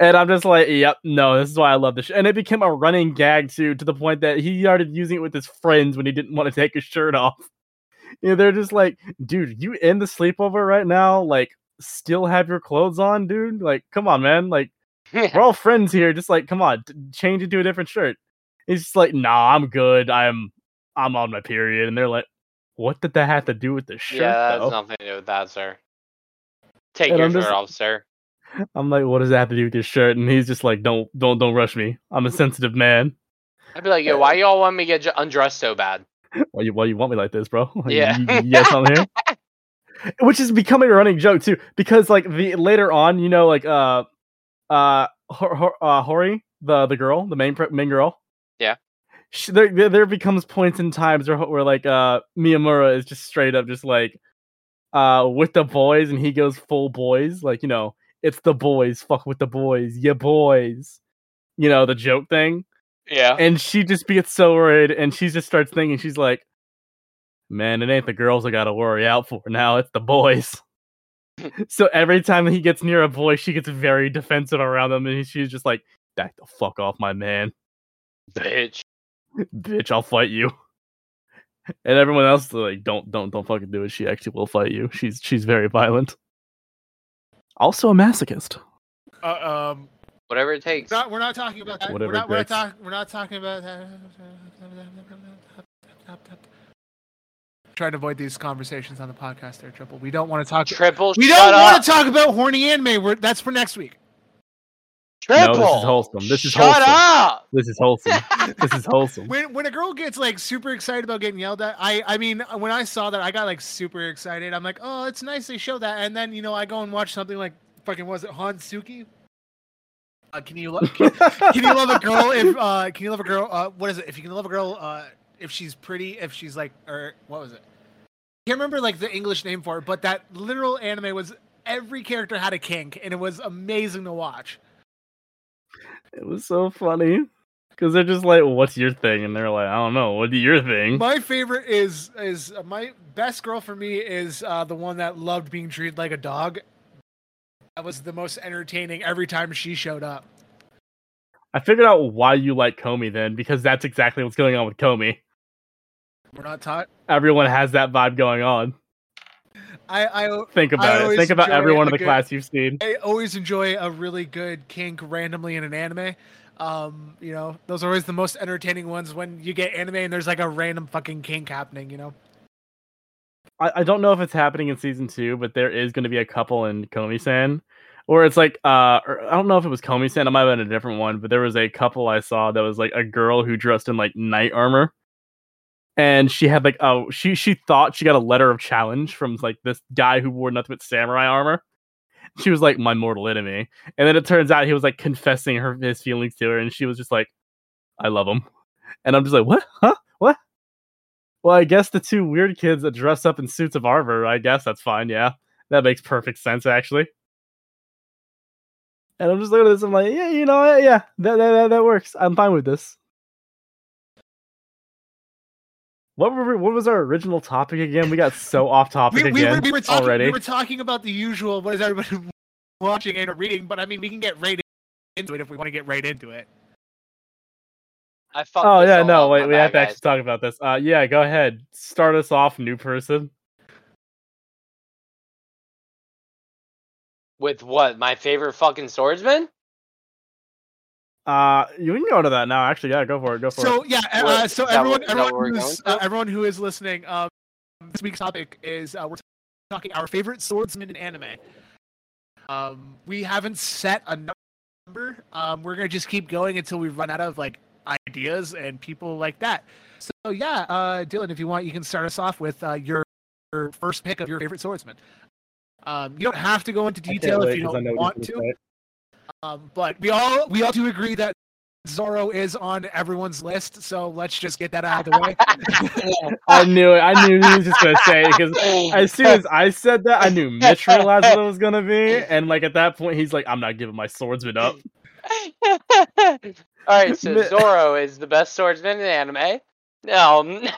And I'm just like, yep, no, this is why I love this. Sh-. And it became a running gag too, to the point that he started using it with his friends when he didn't want to take his shirt off. You know, they're just like, dude, you in the sleepover right now? Like, still have your clothes on, dude? Like, come on, man. Like, we're all friends here. Just like, come on, change into a different shirt. He's just like, nah, I'm good. I'm, I'm on my period. And they're like, what did that have to do with the shirt? yeah, that though? has nothing to do with that, sir. Take And your I'm shirt just- off, sir. I'm like, what does that have to do with your shirt? And he's just like, don't, don't, don't rush me. I'm a sensitive man. I'd be like, yo, why y'all want me to get undressed so bad? Why you, why you want me like this, bro? Like, Yeah. you, you got here? Which is becoming a running joke too, because like the later on, you know, like uh, uh, uh Hori, the the girl, the main main girl. Yeah. She, there, there there becomes points in times where where like uh Miyamura is just straight up just like uh with the boys and he goes full boys like you know it's the boys fuck with the boys yeah boys you know the joke thing Yeah. and she just gets so worried and she just starts thinking she's like man it ain't the girls i gotta worry out for now it's the boys so every time he gets near a boy she gets very defensive around them and she's just like back the fuck off my man Bitch. bitch i'll fight you and everyone else is like don't don't don't fucking do it she actually will fight you she's she's very violent also a masochist Uh, um, Whatever it takes. Not, we're not talking about that. Whatever we're, not, we're, not takes. talk, we're not talking about that. Trying to avoid these conversations on the podcast there, Triple. We don't want to talk. Triple. we don't up. want to talk about horny anime. We're, that's for next week. Triple. No, this is wholesome. This is Shut wholesome. up. This is wholesome. this is wholesome. When when a girl gets like super excited about getting yelled at, I I mean when I saw that I got like super excited. I'm like, oh, it's nice they show that. And then you know I go and watch something like fucking was it Hansuki? Uh, can you lo- can, can you love a girl if uh can you love a girl uh what is it if you can love a girl uh if she's pretty if she's like or what was it? I can't remember like the English name for it, but that literal anime was every character had a kink and it was amazing to watch. It was so funny because they're just like, "What's your thing?" And they're like, "I don't know. What's your thing?" My favorite is is uh, my best girl for me is uh, the one that loved being treated like a dog. That was the most entertaining every time she showed up. I figured out why you like Komi then, because that's exactly what's going on with Komi. We're not taught. Everyone has that vibe going on. I I, Think about it. Think about everyone in the good- class you've seen. I always enjoy a really good kink randomly in an anime. Um, you know, those are always the most entertaining ones when you get anime and there's like a random fucking kink happening. You know. I, I don't know if it's happening in season two, but there is going to be a couple in Komi-san, or it's like uh, or I don't know if it was Komi-san. It might have been a different one, but there was a couple I saw that was like a girl who dressed in like knight armor, and she had like oh she she thought she got a letter of challenge from like this guy who wore nothing but samurai armor. She was like my mortal enemy, and then it turns out he was like confessing her his feelings to her, and she was just like, "I love him," and I'm just like, "What? Huh? What?" Well, I guess the two weird kids that dress up in suits of armor, I guess that's fine, yeah. That makes perfect sense, actually. And I'm just looking at this, I'm like, yeah, you know? Yeah, that, that, that, that works. I'm fine with this. What were we, what was our original topic again? We got so off topic We, we, again were, we were talking. already. We were talking about the usual. What is everybody watching and reading? But I mean, we can get right into it if we want to get right into it. I oh yeah, no, wait, we have to guys. actually talk about this. Uh, yeah, go ahead. Start us off, new person. With what? My favorite fucking swordsman? Uh, you can go to that now. Actually, yeah, go for it. Go for So it. So yeah, uh, What- so is that everyone, that what everyone who's uh, everyone who is listening, um, this week's topic is uh, we're talking our favorite swordsman in anime. Um, we haven't set a number. Um, we're gonna just keep going until we run out of like ideas and people like that. So yeah, uh, Dylan, if you want, you can start us off with uh, your, your first pick of your favorite swordsman. Um, you don't have to go into detail if wait you 'cause I don't want he's to. Gonna say. Um, but we all we all do agree that Zoro is on everyone's list, so let's just get that out of the way. I knew it. I knew he was just gonna say it because as soon as I said that, I knew Mitch realized what it was gonna be, and like at that point, he's like, "I'm not giving my swordsman up." All right, so Mi- Zoro is the best swordsman in anime. Um,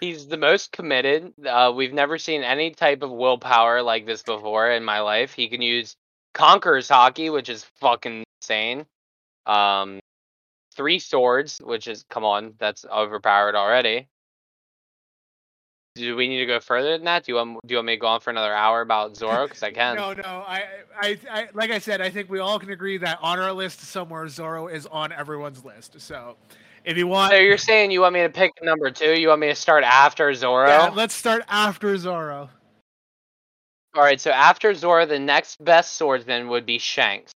he's the most committed. Uh, we've never seen any type of willpower like this before in my life. He can use Conqueror's Haki, which is fucking insane. Um, three swords, which is come on, that's overpowered already. Do we need to go further than that? Do you want do you want me to go on for another hour about Zoro? Because I can. no, no, I, I, I, like I said, I think we all can agree that on our list somewhere, Zoro is on everyone's list. So, if you want, So you're saying you want me to pick number two? You want me to start after Zoro? yeah, let's start after Zoro. All right. So after Zoro, the next best swordsman would be Shanks.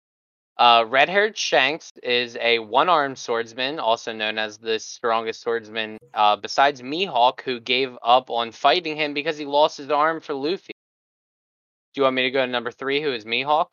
Uh, red-haired Shanks is a one-armed swordsman, also known as the strongest swordsman, uh, besides Mihawk, who gave up on fighting him because he lost his arm for Luffy. Do you want me to go to number three, who is Mihawk?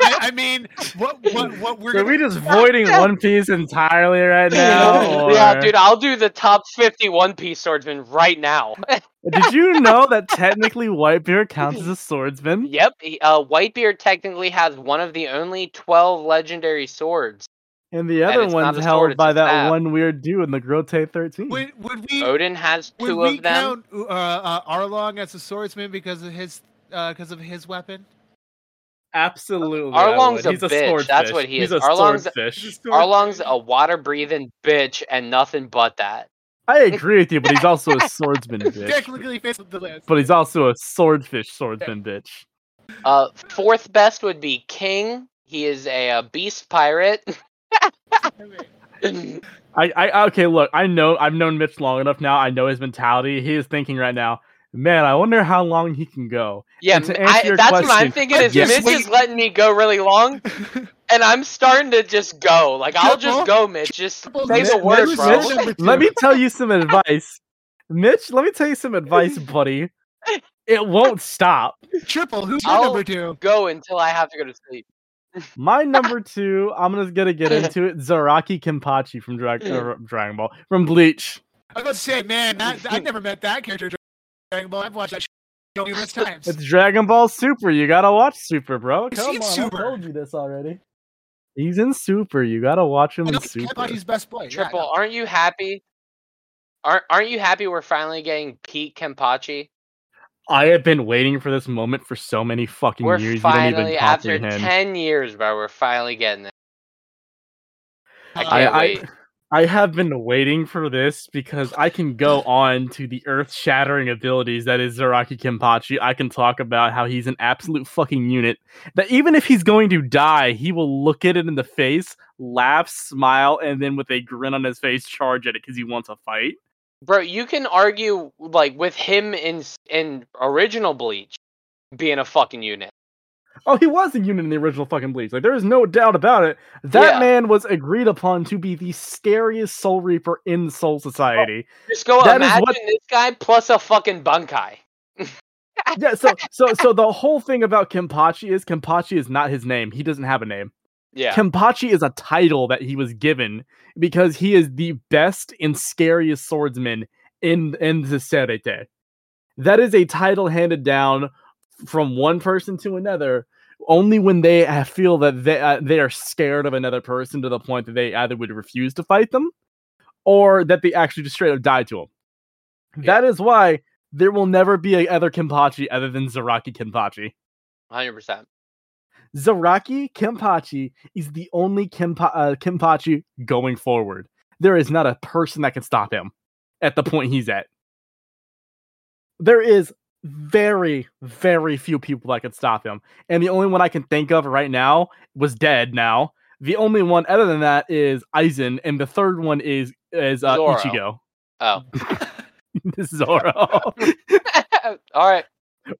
I, I mean, what, what, what we're So are gonna, we just voiding One Piece entirely right now? yeah, dude, I'll do the top fifty One Piece swordsman right now. Did you know that technically Whitebeard counts as a swordsman? yep, he- uh, Whitebeard technically has one of the only 12 legendary swords. And the other it's not one's a held sword, it's by a that staff. one weird dude in the Grote 13. would, would we, Oden has would two we of them. count uh, uh, Arlong as a swordsman because of his, because of his weapon? Absolutely. I Arlong's would. a He's a bitch, swordfish. that's what he He's is. a Arlong's- swordfish. Arlong's a water breathing bitch and nothing but that. I agree with you, but he's also a swordsman bitch. Technically fits with the list. But he's also a swordfish swordsman bitch. Uh, fourth best would be King. He is a, uh beast pirate. I, I okay, look, I know I've known Mitch long enough now. I know his mentality. He is thinking right now, man, I wonder how long he can go. yeah, And to m- I- answer your that's what I'm thinking. Is yes. Mitch is letting me go really long, and I'm starting to just go. Like I'll just go, Mitch. Just Triple say the Mitch- word, Mitch- bro. Mitch- Let me tell you some advice. Mitch, let me tell you some advice, buddy. It won't stop. Triple, who's your I'll- number two? Go until I have to go to sleep. My number two, I'm just gonna get into it. Zaraki Kenpachi from Drag- uh, Dragon Ball, from Bleach. I was about to say, man, that, I never met that character. In Dragon Ball. I've watched that show numerous times. It's Dragon Ball Super. You gotta watch Super, bro. I've Come seen on, Super. I told you this already. He's in Super. You gotta watch him I in know Super. Kenpachi's best boy. Triple, know. aren't you happy? Aren't aren't you happy we're finally getting Pete Kenpachi? I have been waiting for this moment for so many fucking We're years. You don't even finally after comprehend. ten years, bro. We're finally getting it. I I- can't I, wait. I have been waiting for this because I can go on to the earth shattering abilities that is Zaraki Kenpachi. I can talk about how he's an absolute fucking unit. That even if he's going to die, he will look at it in the face, laugh, smile, and then with a grin on his face, charge at it because he wants a fight. Bro, you can argue like with him in in original Bleach being a fucking unit. Oh, he was a unit in the original fucking Bleach. Like there is no doubt about it. That Yeah. man was agreed upon to be the scariest Soul Reaper in Soul Society. Oh, just go That imagine what- this guy plus a fucking Bankai. yeah, so so so the whole thing about Kenpachi is Kenpachi is not his name. He doesn't have a name. Yeah. Kenpachi is a title that he was given because he is the best and scariest swordsman in in the Seireitei. That is a title handed down from one person to another only when they feel that they uh, they are scared of another person to the point that they either would refuse to fight them or that they actually just straight up die to them. That is why there will never be a other Kenpachi other than Zaraki Kenpachi. Hundred percent. Zaraki Kenpachi is the only Kenpa- uh, Kenpachi going forward. There is not a person that can stop him at the point he's at. There is very, very few people that could stop him. And the only one I can think of right now was dead now. The only one other than that is Aizen, and the third one is is uh, Zoro. Ichigo. Oh. this Zoro. All right.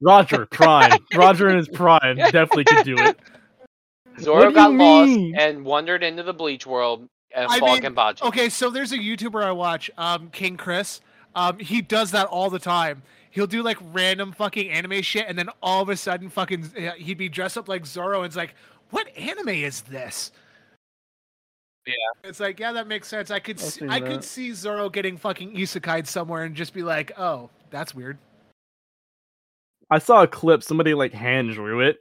Roger, prime. Roger in his prime definitely could do it. Zoro do got lost mean? and wandered into the Bleach world and I fought mean, Kenpachi. Okay, so there's a YouTuber I watch, um, King Chris. Um, he does that all the time. He'll do like random fucking anime shit, and then all of a sudden, fucking, uh, he'd be dressed up like Zoro, and it's like, what anime is this? Yeah. It's like, yeah, that makes sense. I could, I've see, I that. could see Zoro getting fucking isekai'd somewhere and just be like, oh, that's weird. I saw a clip, somebody like hand drew it.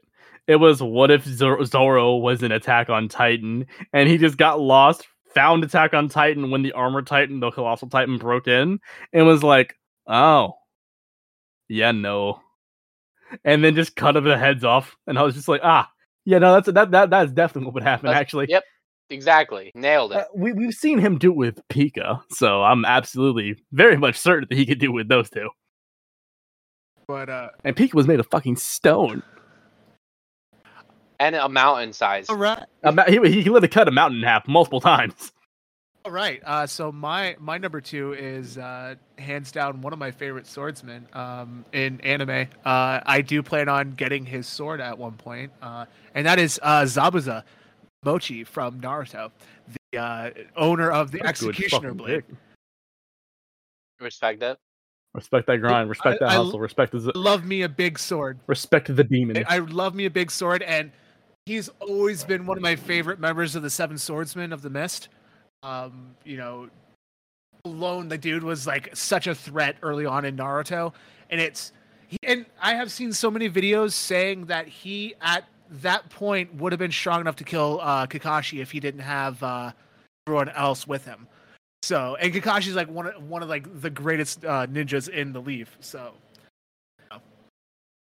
It was what if Zor- Zoro was an Attack on Titan and he just got lost, found Attack on Titan when the Armor Titan, the Colossal Titan broke in, and was like, oh, yeah, no. And then just cut of the heads off. And I was just like, ah, yeah, no, that's that that that's definitely what would happen, That's- actually. Yep. Exactly. Nailed Uh, it. we, we've seen him do it with Pica, so I'm absolutely very much certain that he could do it with those two. But uh, And Pica was made of fucking stone. And a mountain size. all right, A ma- he, he literally cut a mountain in half multiple times. All right. Uh, so my my number two is uh, hands down one of my favorite swordsmen um, in anime. Uh, I do plan on getting his sword at one point, uh, and that is uh, Zabuza Mochi from Naruto, the uh, owner of the Good Executioner blade. pick. Respect it. Respect that grind. Respect I- that I hustle. Respect the Love me a big sword. respect the demon. I I love me a big sword, and he's always been one of my favorite members of the Seven Swordsmen of the Mist. Um, you know, alone the dude was like such a threat early on in Naruto, and it's he, and I have seen so many videos saying that he at that point would have been strong enough to kill uh, Kakashi if he didn't have uh, everyone else with him. So, and Kakashi's like one of one of like the greatest uh, ninjas in the Leaf. So,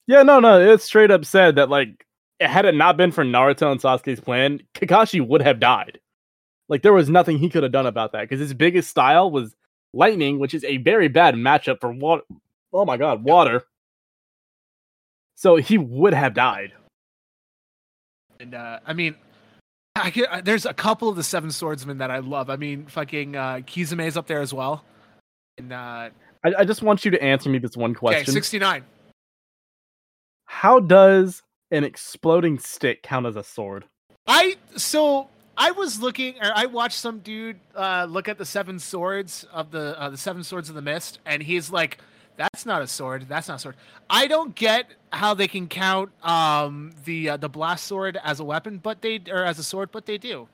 yeah, no, no. It's straight up said that like had it not been for Naruto and Sasuke's plan, Kakashi would have died. Like there was nothing he could have done about that because his biggest style was lightning, which is a very bad matchup for water. Oh my god, water. So he would have died. And uh, I mean, I uh, there's a couple of the Seven Swordsmen that I love. I mean, fucking uh, Kisame's up there as well. And uh, I, I just want you to answer me this one okay, question. 69. How does an exploding stick count as a sword? I so I was looking, or I watched some dude uh, look at the seven swords of the uh, the seven swords of the mist, and he's like, "That's not a sword. That's not a sword." I don't get how they can count um, the uh, the blast sword as a weapon, but they or as a sword, but they do.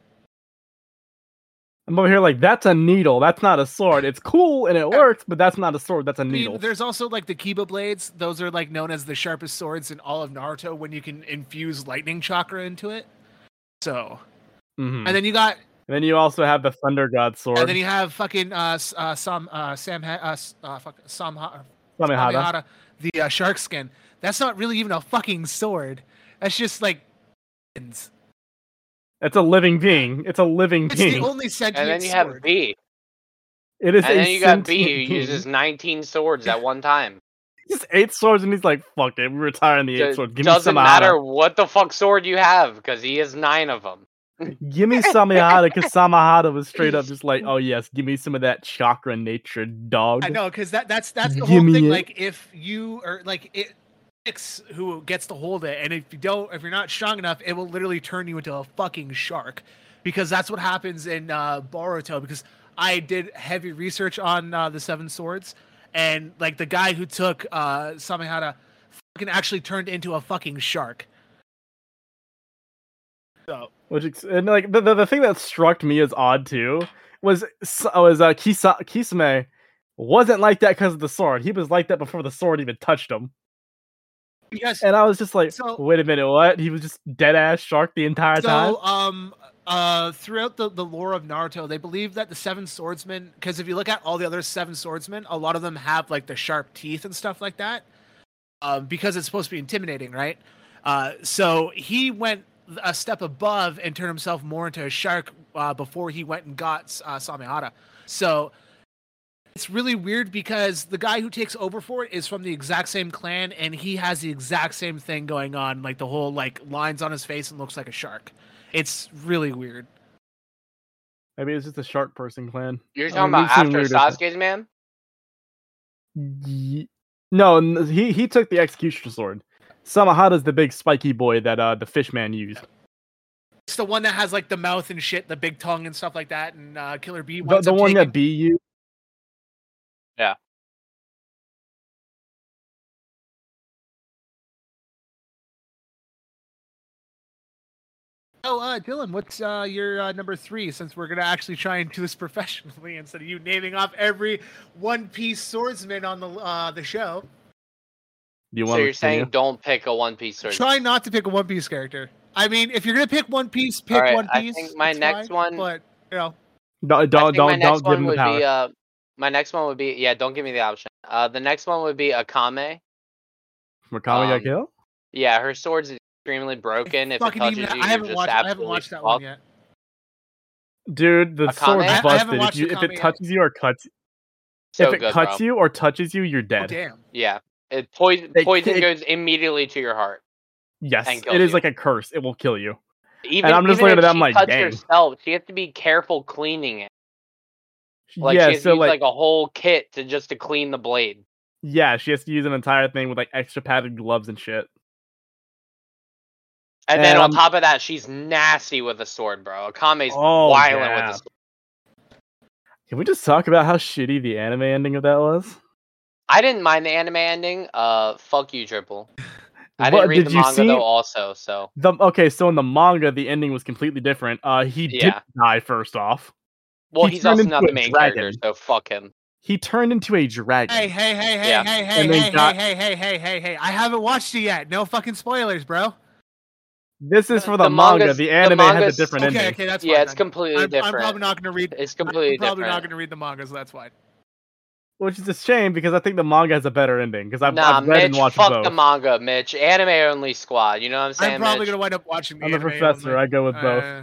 I'm over here like that's a needle. That's not a sword. It's cool and it works, but that's not a sword. That's a I mean, needle. there's also like the Kiba blades. Those are like known as the sharpest swords in all of Naruto when you can infuse lightning chakra into it. So, Mhm. and then you got And then you also have the Thunder God sword. And then you have fucking uh, S- uh Sam uh Sam ha- uh, uh fuck Sam ha- Samehada. Samehada, the uh, shark skin. That's not really even a fucking sword. That's just like it's It's a living being. It's a living the being. only sentient And then you sword. have B. it is And a then you got B who uses 19 swords at one time. Just eight swords, and he's like, "Fuck it, we're retiring the eight Do- swords. Give Doesn't Samehada. matter what the fuck sword you have, because he has nine of them. Give me Samehada, because Samehada was straight up just like, "Oh yes, give me some of that chakra nature, dog." I know because that that's that's the Give whole thing. it. Like if you or like it who gets to hold it, and if you don't, if you're not strong enough, it will literally turn you into a fucking shark. Because that's what happens in uh, Boruto. Because I did heavy research on uh, the Seven Swords, and like the guy who took uh, Samehada fucking actually turned into a fucking shark. So Which and like the, the the thing that struck me as odd too was was uh Kisa Kisame wasn't like that because of the sword. He was like that before the sword even touched him. Yes. And I was just like, So- wait a minute, what? He was just dead ass shark the entire time. So, um, uh, throughout the, the lore of Naruto, they believe that the seven swordsmen, because if you look at all the other seven swordsmen, a lot of them have like the sharp teeth and stuff like that, um, because it's supposed to be intimidating, right? Uh, so he went a step above and turn himself more into a shark uh, before he went and got uh, Samehada. So it's really weird because the guy who takes over for it is from the exact same clan, and he has the exact same thing going on, like the whole like lines on his face and looks like a shark. It's really weird. Maybe it's just a shark person clan. You're I talking mean, about after weirder Sasuke's man? Ye- No, he he took the executioner sword. Samehada's the big spiky boy that uh the fishman used. It's the one that has like the mouth and shit, the big tongue and stuff like that, and uh, Killer Bee. The, the one taking- that B used. Yeah. Oh, uh, Dylan, what's uh, your uh, number three? Since we're gonna actually try and do this professionally instead of you naming off every One Piece swordsman on the uh, the show. Do You so you're saying don't pick a One Piece sword. Try not to pick a One Piece character. I mean, if you're gonna pick One Piece, pick Alright, One I Piece. think my next fine, one- but you know, don't don't don't, don't give one him the would power. be uh my next one would be yeah, don't give me the option. Uh the next one would be Akame. Makami um, got killed. Yeah, her sword's extremely broken. If it touches even, you, I you're haven't just watched. I haven't watched that one yet. Dude, the Akame? sword's I- I busted. haven't if, you, if Akame it yet. touches you or cuts, So if it good, cuts bro. you or touches you, you're Oh, dead. damn. Yeah. It poison It- poison it- goes immediately to your heart. yes, and it is you. like a curse. It will kill you. Even, I'm just looking at that, I'm she like, dang. herself, she has to be careful cleaning it. Like yeah, she has so to use like, like, a whole kit to just to clean the blade. yeah, she has to use an entire thing with like extra padded gloves and shit. And then And on top of that, she's nasty with a sword, bro. Akame's Oh, violent yeah. with a sword. Can we just talk about how shitty the anime ending of that was? I didn't mind the anime ending. Uh, fuck you, Triple. I didn't read did the manga see- though, also. So The okay, so in the manga, the ending was completely different. Uh, he Yeah. did die first off. well, He he's also not the main dragon. character, so fuck him. He turned into a dragon. Hey, hey, hey, hey, Yeah. hey, hey, hey, got- hey, hey, hey, hey, hey, hey! I haven't watched it yet. No fucking spoilers, bro. This is for the, the manga. mangas- The the anime has a different Okay, ending. okay, that's yeah, it's then. completely I'm, I'm probably not gonna read. It's I'm completely probably not gonna read the manga, so that's fine. Which is a shame because I think the manga has a better ending because I've, nah, I've read and Mitch, watched fuck both. the manga, Mitch. Anime only squad. You know what I'm saying? I'm probably Mitch? gonna wind up watching the I'm the anime professor. only. I go with both. Uh,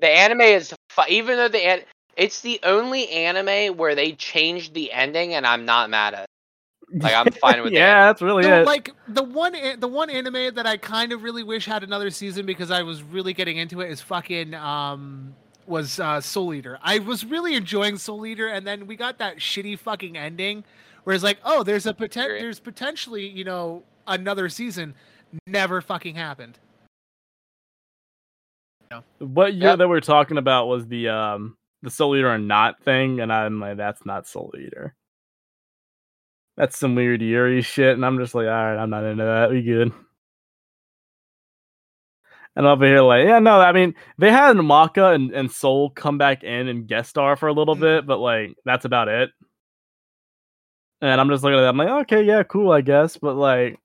The anime is fu- even though the an- it's the only anime where they changed the ending, and I'm not mad at. it. Like I'm fine with yeah, that. that's really So, it. like the one a- the one anime that I kind of really wish had another season because I was really getting into it is fucking um was uh, Soul Eater. I was really enjoying Soul Eater, and then we got that shitty fucking ending, where it's like, oh, there's a poten- there's potentially you know another season. Never fucking happened. what year Yep. that we are talking about was the um the Soul Eater or not thing, and I'm like, that's not Soul Eater. That's some weird Yuri shit, and I'm just like, all right, I'm not into that. We good. And over here, like, yeah, no, I mean, they had Maka and, and Soul come back in and guest star for a little Mhm. bit, but like, that's about it. And I'm just looking at that, I'm like, okay, yeah, cool, I guess, but like,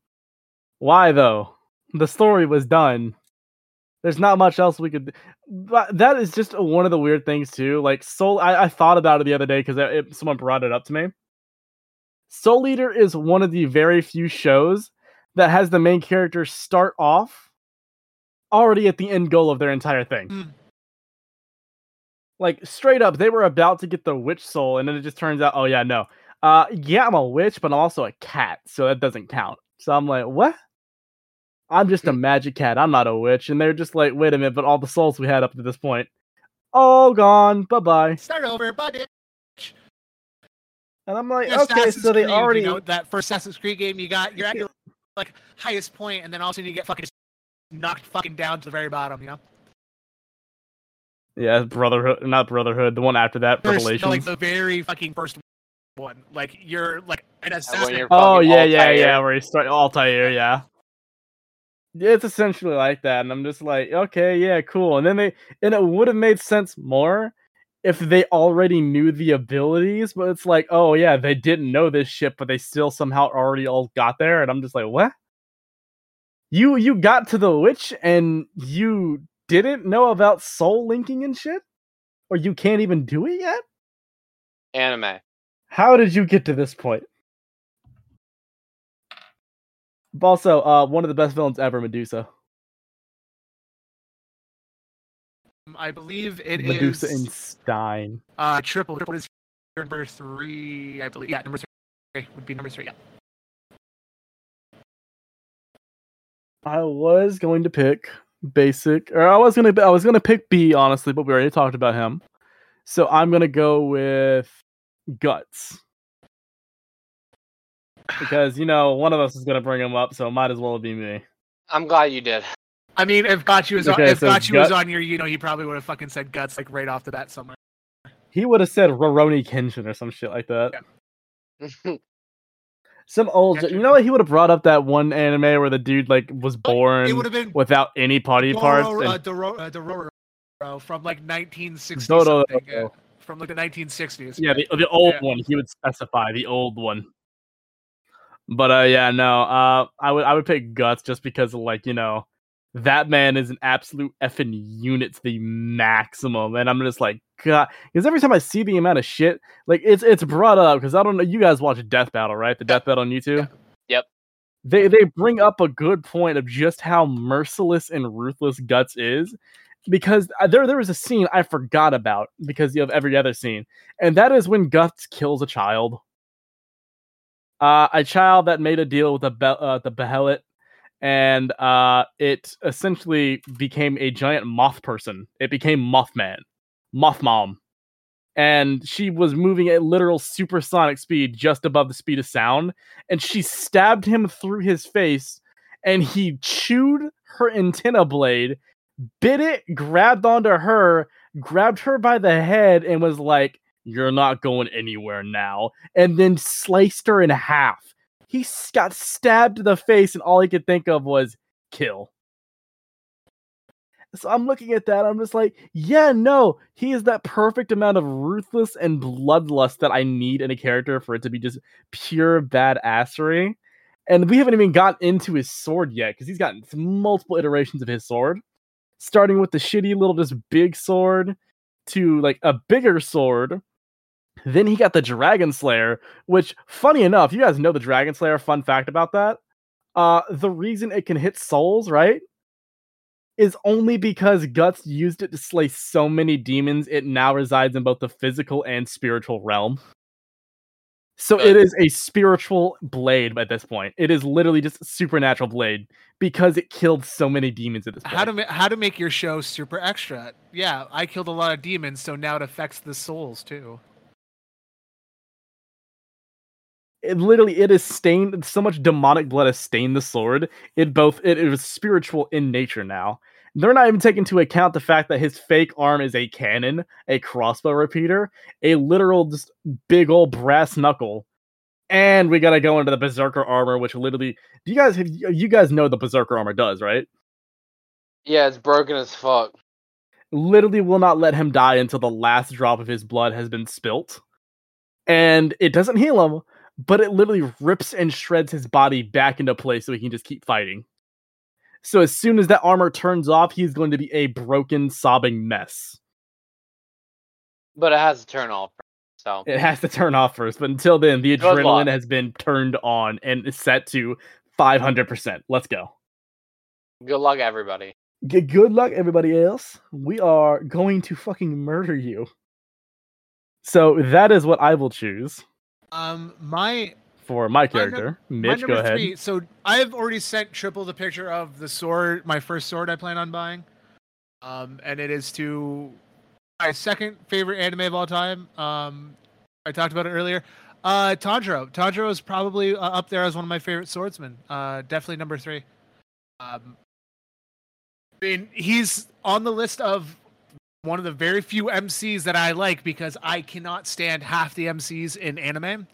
why though? The story was done. There's not much else we could. But that is just one of the weird things too. Like Soul, I, I thought about it the other day because someone brought it up to me. Soul Eater is one of the very few shows that has the main character start off already at the end goal of their entire thing. Mm. Like straight up, they were about to get the witch soul, and then it just turns out, oh yeah, no, uh, yeah, I'm a witch, but I'm also a cat, so that doesn't count. So I'm like, what? I'm just a magic cat. I'm not a witch. And they're just like, wait a minute, but all the souls we had up to this point, all gone. Bye bye. Start over, bye. And I'm like, Yeah, okay, Assassin's so they Creed, already. you know, that first Assassin's Creed game you got you're at your like highest point and then all of a sudden you get fucking knocked fucking down to the very bottom, you know? Yeah, Brotherhood, not Brotherhood. The one after that, First, no, Revelations. like the very fucking first one. Like you're like an assassin. you're Oh yeah, yeah, Altair. yeah. Where he start Altair, yeah. Yeah, It's essentially like that, and I'm just like, okay, yeah, cool. And then they, and it would have made sense more if they already knew the abilities, but it's like, oh yeah, they didn't know this shit, but they still somehow already all got there, and I'm just like, what? You you got to the witch and you didn't know about soul linking and shit, or you can't even do it yet? Anime. How did you get to this point? Also, uh, one of the best villains ever, Medusa. I believe it is Medusa and Stein. uh triple triple is number three, I believe. Yeah, number three would be number three, yeah. I was going to pick basic, or I was gonna, I was gonna pick B honestly, but we already talked about him. So I'm gonna go with guts because you know one of us is gonna bring him up, so it might as well be me. I'm glad you did. I mean if Gotcha was on if so Gotcha was on your, you know, he probably would have fucking said guts like right off the bat somewhere. He would have said Rurouni Kenshin or some shit like that. Some old, you know what? He would have brought up that one anime where the dude like was born it would have been without any body parts. Doro, uh, Doro, uh, Dororo from like 1960 Dodo- something. From like the 1960s. yeah, the, the old Yeah. one. He would specify the old one. But uh, yeah, no. Uh, I would I would pick guts just because like you know that man is an absolute effing unit to the maximum, and I'm just like God. Because every time I see the amount of shit, like it's it's brought up because I don't know. You guys watch Death Battle, right? The Death Battle on YouTube. Yep. They they bring up a good point of just how merciless and ruthless Guts is, because uh, there there was a scene I forgot about because you have every other scene, and that is when Guts kills a child. Uh, a child that made a deal with the Be- uh, the Behelit, and uh, it essentially became a giant moth person. It became Mothman, Moth Mom, and she was moving at literal supersonic speed, just above the speed of sound, and she stabbed him through his face, and he chewed her antenna blade, bit it, grabbed onto her, grabbed her by the head, and was like, "You're not going anywhere now," and then sliced her in half. He got stabbed to the face, and all he could think of was kill. So I'm looking at that. I'm just like, yeah, no, he is that perfect amount of ruthless and bloodlust that I need in a character for it to be just pure badassery. And we haven't even gotten into his sword yet because he's gotten multiple iterations of his sword, starting with the shitty little just big sword to like a bigger sword. Then he got the Dragon Slayer, which, funny enough, you guys know the Dragon Slayer. Fun fact about that: uh, the reason it can hit souls, right, is only because Guts used it to slay so many demons. It now resides in both the physical and spiritual realm. So it is a spiritual blade at this point. It is literally just a supernatural blade because it killed so many demons at this point. How to ma- how to make your show super extra? Yeah, I killed a lot of demons, so now it affects the souls too. It literally it is stained so much demonic blood has stained the sword. It both it, it spiritual in nature now. They're not even taking into account the fact that his fake arm is a cannon a crossbow repeater a literal just big old brass knuckle. And we gotta go into the berserker armor which literally do you guys have you guys know the berserker armor does right? Yeah, it's broken as fuck. literally will not let him die until the last drop of his blood has been spilt. And it doesn't heal him, but it literally rips and shreds his body back into place so he can just keep fighting. So as soon as that armor turns off, he's going to be a broken, sobbing mess. But it has to turn off. So It has to turn off first, but until then, the adrenaline has been turned on and is set to 500%. Let's go. good luck, everybody. G- good luck, everybody else. We are going to fucking murder you. So that is what I will choose Um, my for my My num- character. my Mitch, number go ahead. three. So I've already sent Triple the picture of the sword, my first sword I plan on buying. Um, and it is to my second favorite anime of all time. Um, I talked about it earlier. Uh, Tanjiro. Tanjiro is probably uh, up there as one of my favorite swordsmen. Uh, definitely number three. Um, I mean, he's on the list of one of the very few MCs that I like because I cannot stand half the MCs in anime.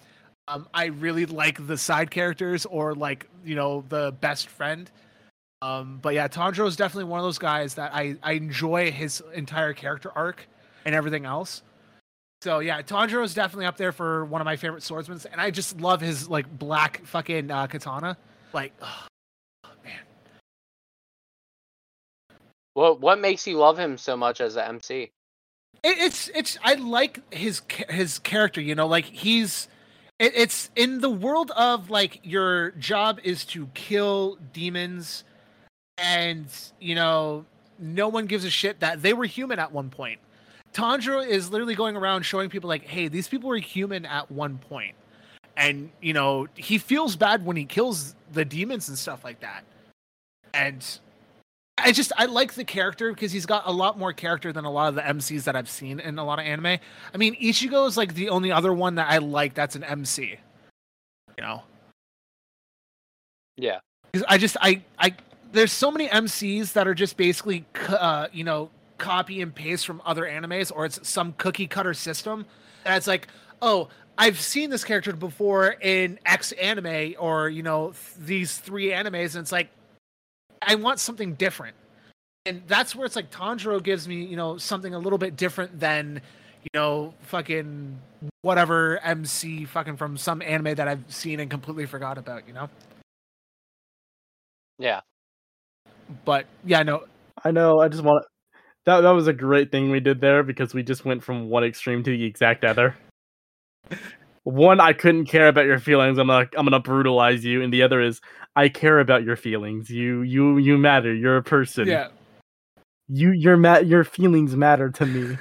Um, I really like the side characters or like you know the best friend. Um, but yeah, Tanjiro is definitely one of those guys that I I enjoy his entire character arc and everything else. So yeah, Tanjiro is definitely up there for one of my favorite swordsmen, and I just love his like black fucking uh, katana. Like, oh, What what makes you love him so much as an MC? It, it's it's I like his his character. You know, like he's it, it's in the world of like your job is to kill demons, and you know no one gives a shit that they were human at one point. Tanjiro is literally going around showing people like, hey, these people were human at one point, and you know he feels bad when he kills the demons and stuff like that, and I just I like the character because he's got a lot more character than a lot of the MCs that I've seen in a lot of anime. I mean, Ichigo is like the only other one that I like that's an MC. You know, Yeah. 'Cause I just I I there's so many MCs that are just basically uh, you know copy and paste from other animes or it's some cookie cutter system that's like oh I've seen this character before in X anime or you know th- these three animes and it's like I want something different and that's where it's like Tanjiro gives me you know something a little bit different than you know fucking whatever MC fucking from some anime that I've seen and completely forgot about you know Yeah. but yeah no I know. I just want that. That was a great thing we did there because we just went from one extreme to the exact other. One, I couldn't care about your feelings. I'm gonna, I'm gonna brutalize you, and the other is, I care about your feelings. You, you, you matter. You're a person. yeah You, your ma- your feelings matter to me.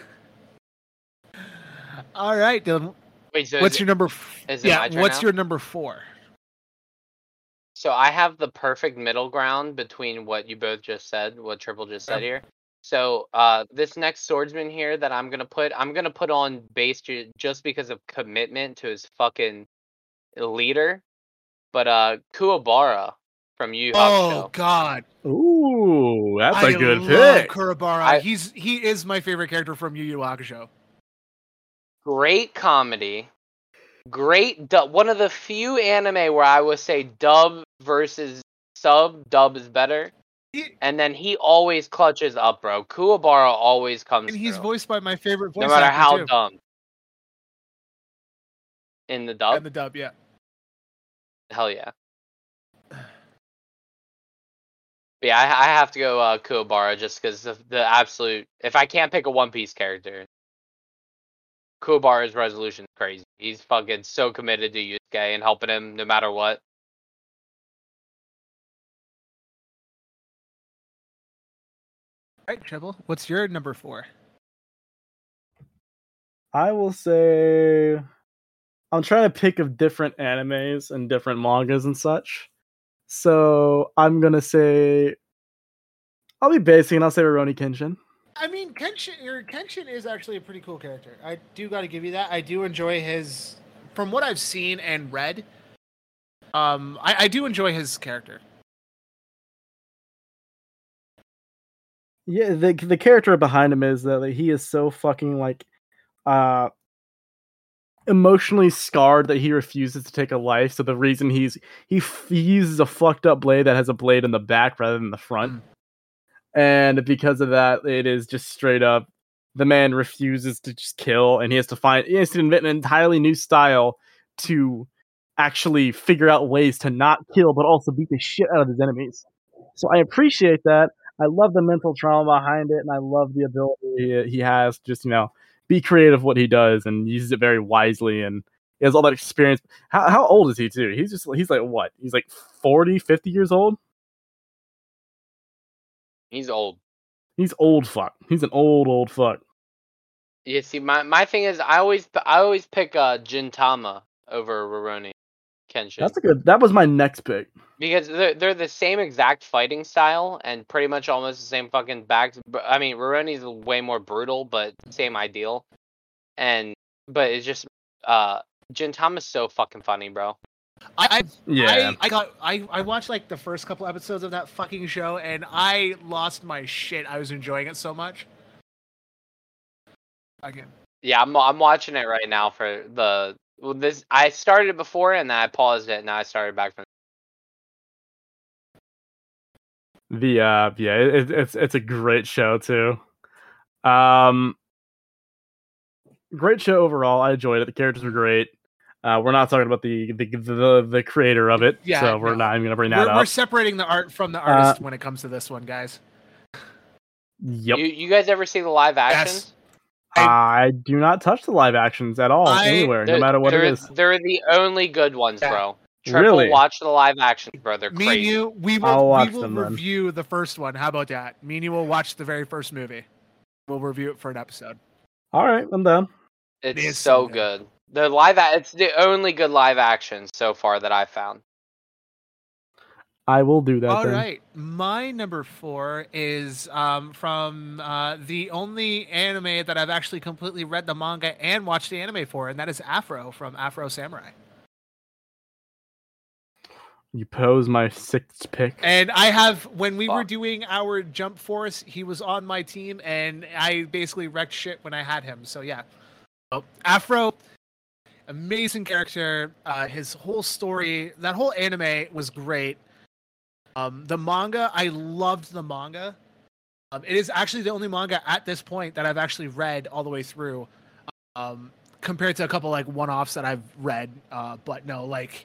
all right Dylan Wait, so what's your it- number f- is it yeah what's now? your number four So I have the perfect middle ground between what you both just said, what Triple just said Okay. here. So uh, this next swordsman here that I'm gonna put, I'm gonna put on base ju- just because of commitment to his fucking leader. But uh, Kuwabara from Yu Yu oh Hakusho. god Ooh, that's a I good love pick. Kuwabara. I- he's he is my favorite character from Yu Yu Hakusho. great comedy, great dub. One of the few anime where I would say dub versus sub, dub is better. He- And then he always clutches up, bro. Kuwabara always comes and he's through, voiced by my favorite voice no matter how too. dumb. In the dub, And the dub, yeah. hell yeah. But yeah, I, I have to go uh, Kuwabara just because of the absolute. If I can't pick a One Piece character, Kuwabara's resolution is crazy. He's fucking so committed to Yusuke and helping him no matter what. Right, Triple. What's your number four? I will say, I'm I'm trying to pick of different animes and different mangas and such. So I'm gonna say I'll be basic and I'll say Rurouni Kenshin. I mean, Kenshin, or Kenshin is actually a pretty cool character. I do got to give you that. I do enjoy his, from what I've seen and read. Um, I, I do enjoy his character. Yeah, the the character behind him is that like, he is so fucking like uh emotionally scarred that he refuses to take a life. So the reason he's he, f- he uses a fucked up blade that has a blade in the back rather than the front. Mm. And because of that, it is just straight up the man refuses to just kill and he has to find he has to invent an entirely new style to actually figure out ways to not kill but also beat the shit out of his enemies. So I appreciate that. I love the mental trauma behind it and I love the ability he, he has just, you know, be creative what he does and uses it very wisely and he has all that experience. How how old is he too? He's just he's like what? He's like 40, 50 years old? He's old. He's old fuck. He's an old old fuck. Yeah, see, my, my thing is, I always I always pick uh, Gintama over Rurouni Kenshin That's a good. That was my next pick. because they're they're the same exact fighting style and pretty much almost the same fucking back. I mean, Rurouni's way more brutal, but same ideal. And but it's just uh, Gintama's so fucking funny, bro. I, I Yeah. I, I got I, I watched like the first couple episodes of that fucking show and I lost my shit. I was enjoying it so much. Again. Yeah, I'm I'm watching it right now for the well, this. I started it before and then I paused it. and Now I started back from. The uh yeah, it, it's it's a great show too. Um great show overall. I enjoyed it. The characters were great. Uh we're not talking about the the the, the creator of it, Yeah, so we're no. not even gonna bring that We're, up. we're separating the art from the artist when it comes to this one, guys. Yep. You you guys ever see the live actions? I do not touch the live actions at all I- anywhere, no matter what it is. they're, the only good ones, Yeah. bro. Triple Really? watch the live actions, brother. Me crazy. and you, we I'll we will them then. review the first one. How about that? Me and you will watch the very first movie. We'll review it for an episode. All right, I'm done. It's is so so good. The live, a- it's the only good live action so far that I've found. I will do that All then. right, my number four is um, from uh, the only anime that I've actually completely read the manga and watched the anime for, and that is Afro from Afro Samurai. You pose my sixth pick. And I have when we were doing our jump force, he was on my team, and I basically wrecked shit when I had him. So yeah, oh, Afro, amazing character. Uh, his whole story, that whole anime was great. Um, the manga, I loved the manga. Um, it is actually the only manga at this point that I've actually read all the way through. Um, compared to a couple like one-offs that I've read, uh, but no, like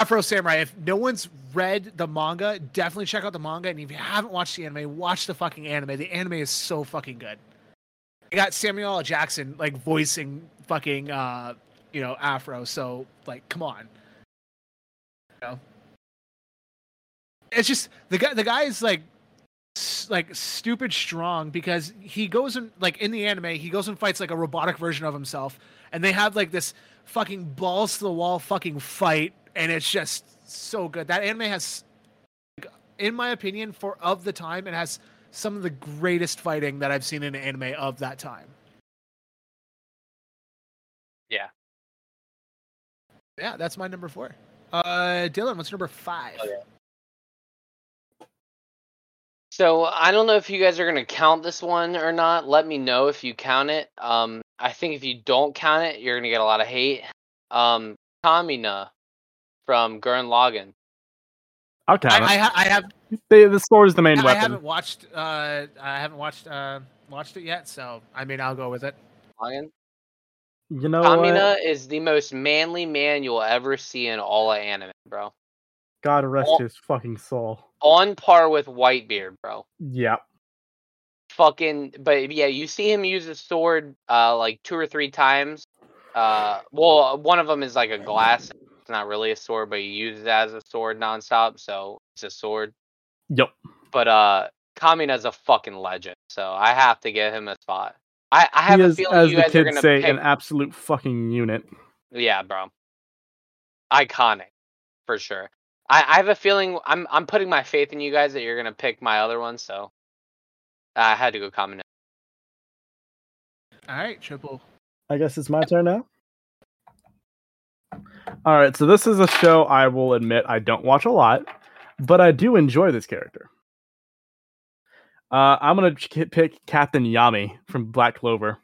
Afro Samurai. If no one's read the manga, definitely check out the manga. And if you haven't watched the anime, watch the fucking anime. The anime is so fucking good. You got Samuel L. Jackson like voicing fucking uh, you know Afro. So like, come on. You know, it's just the guy. The guy is like like stupid strong because he goes and like in the anime he goes and fights like a robotic version of himself and they have like this fucking balls to the wall fucking fight and it's just so good that anime has like, in my opinion for of the time it has some of the greatest fighting that i've seen in anime of that time Yeah. yeah that's my number four uh dylan what's number five Oh, yeah. So I don't know if you guys are gonna count this one or not. Let me know if you count it. Um, I think if you don't count it, you're gonna get a lot of hate. Um, Kamina from Gurren Lagann. I'll count I, I, ha- I have The, the sword is the main I weapon. haven't watched uh I haven't watched uh watched it yet, so I mean I'll go with it. Lagann. You know Kamina what? is the most manly man you'll ever see in all of anime, bro. God rest Oh. his fucking soul. On par with Whitebeard, bro. Yep. fucking but yeah you see him use a sword uh like two or three times uh well one of them is like a glass it's not really a sword but he uses it as a sword nonstop so it's a sword Yep. but uh Kamina's a fucking legend so i have to give him a spot i i have he a is, feeling as you the guys are kids gonna say, pick an absolute fucking unit. Yeah, bro. Iconic, for sure. I, I have a feeling I'm I'm putting my faith in you guys that you're gonna pick my other one, so I had to go comment. All right, triple. I guess it's my turn now. All right, so this is a show I will admit I don't watch a lot, but I do enjoy this character. Uh, I'm gonna pick Captain Yami from Black Clover.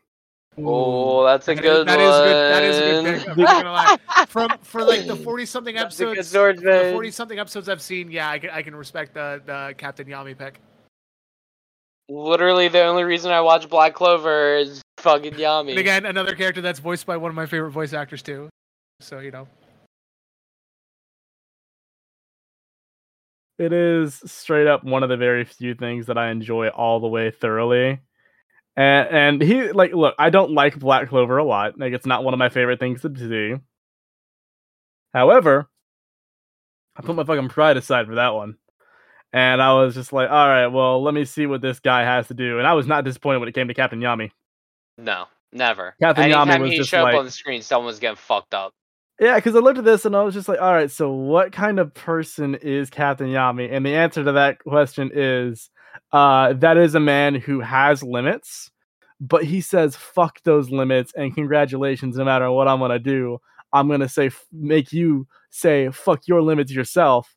Oh, that's a That is- good that one. is good. That is a good pick. I'm not gonna lie. From for like the forty something That's a good episodes, the forty something episodes I've seen, yeah, I can I can respect the the Captain Yami pick. Literally, the only reason I watch Black Clover is fucking Yami. And again, another character that's voiced by one of my favorite voice actors too. So you know, It is straight up one of the very few things that I enjoy all the way thoroughly. And and he like look, I don't like Black Clover a lot. Like it's not one of my favorite things to do. However, I put my fucking pride aside for that one. And I was just like, all right, well, let me see what this guy has to do. And I was not disappointed when it came to Captain Yami. No, never. Captain Yami Anytime was he just showed like- up on the screen, someone was getting fucked up. Yeah, because I looked at this and I was just like, all right, so what kind of person is Captain Yami? And the answer to that question is uh, that is a man who has limits, but he says, fuck those limits and congratulations, no matter what I'm going to do. I'm going to say, f- make you say, fuck your limits yourself.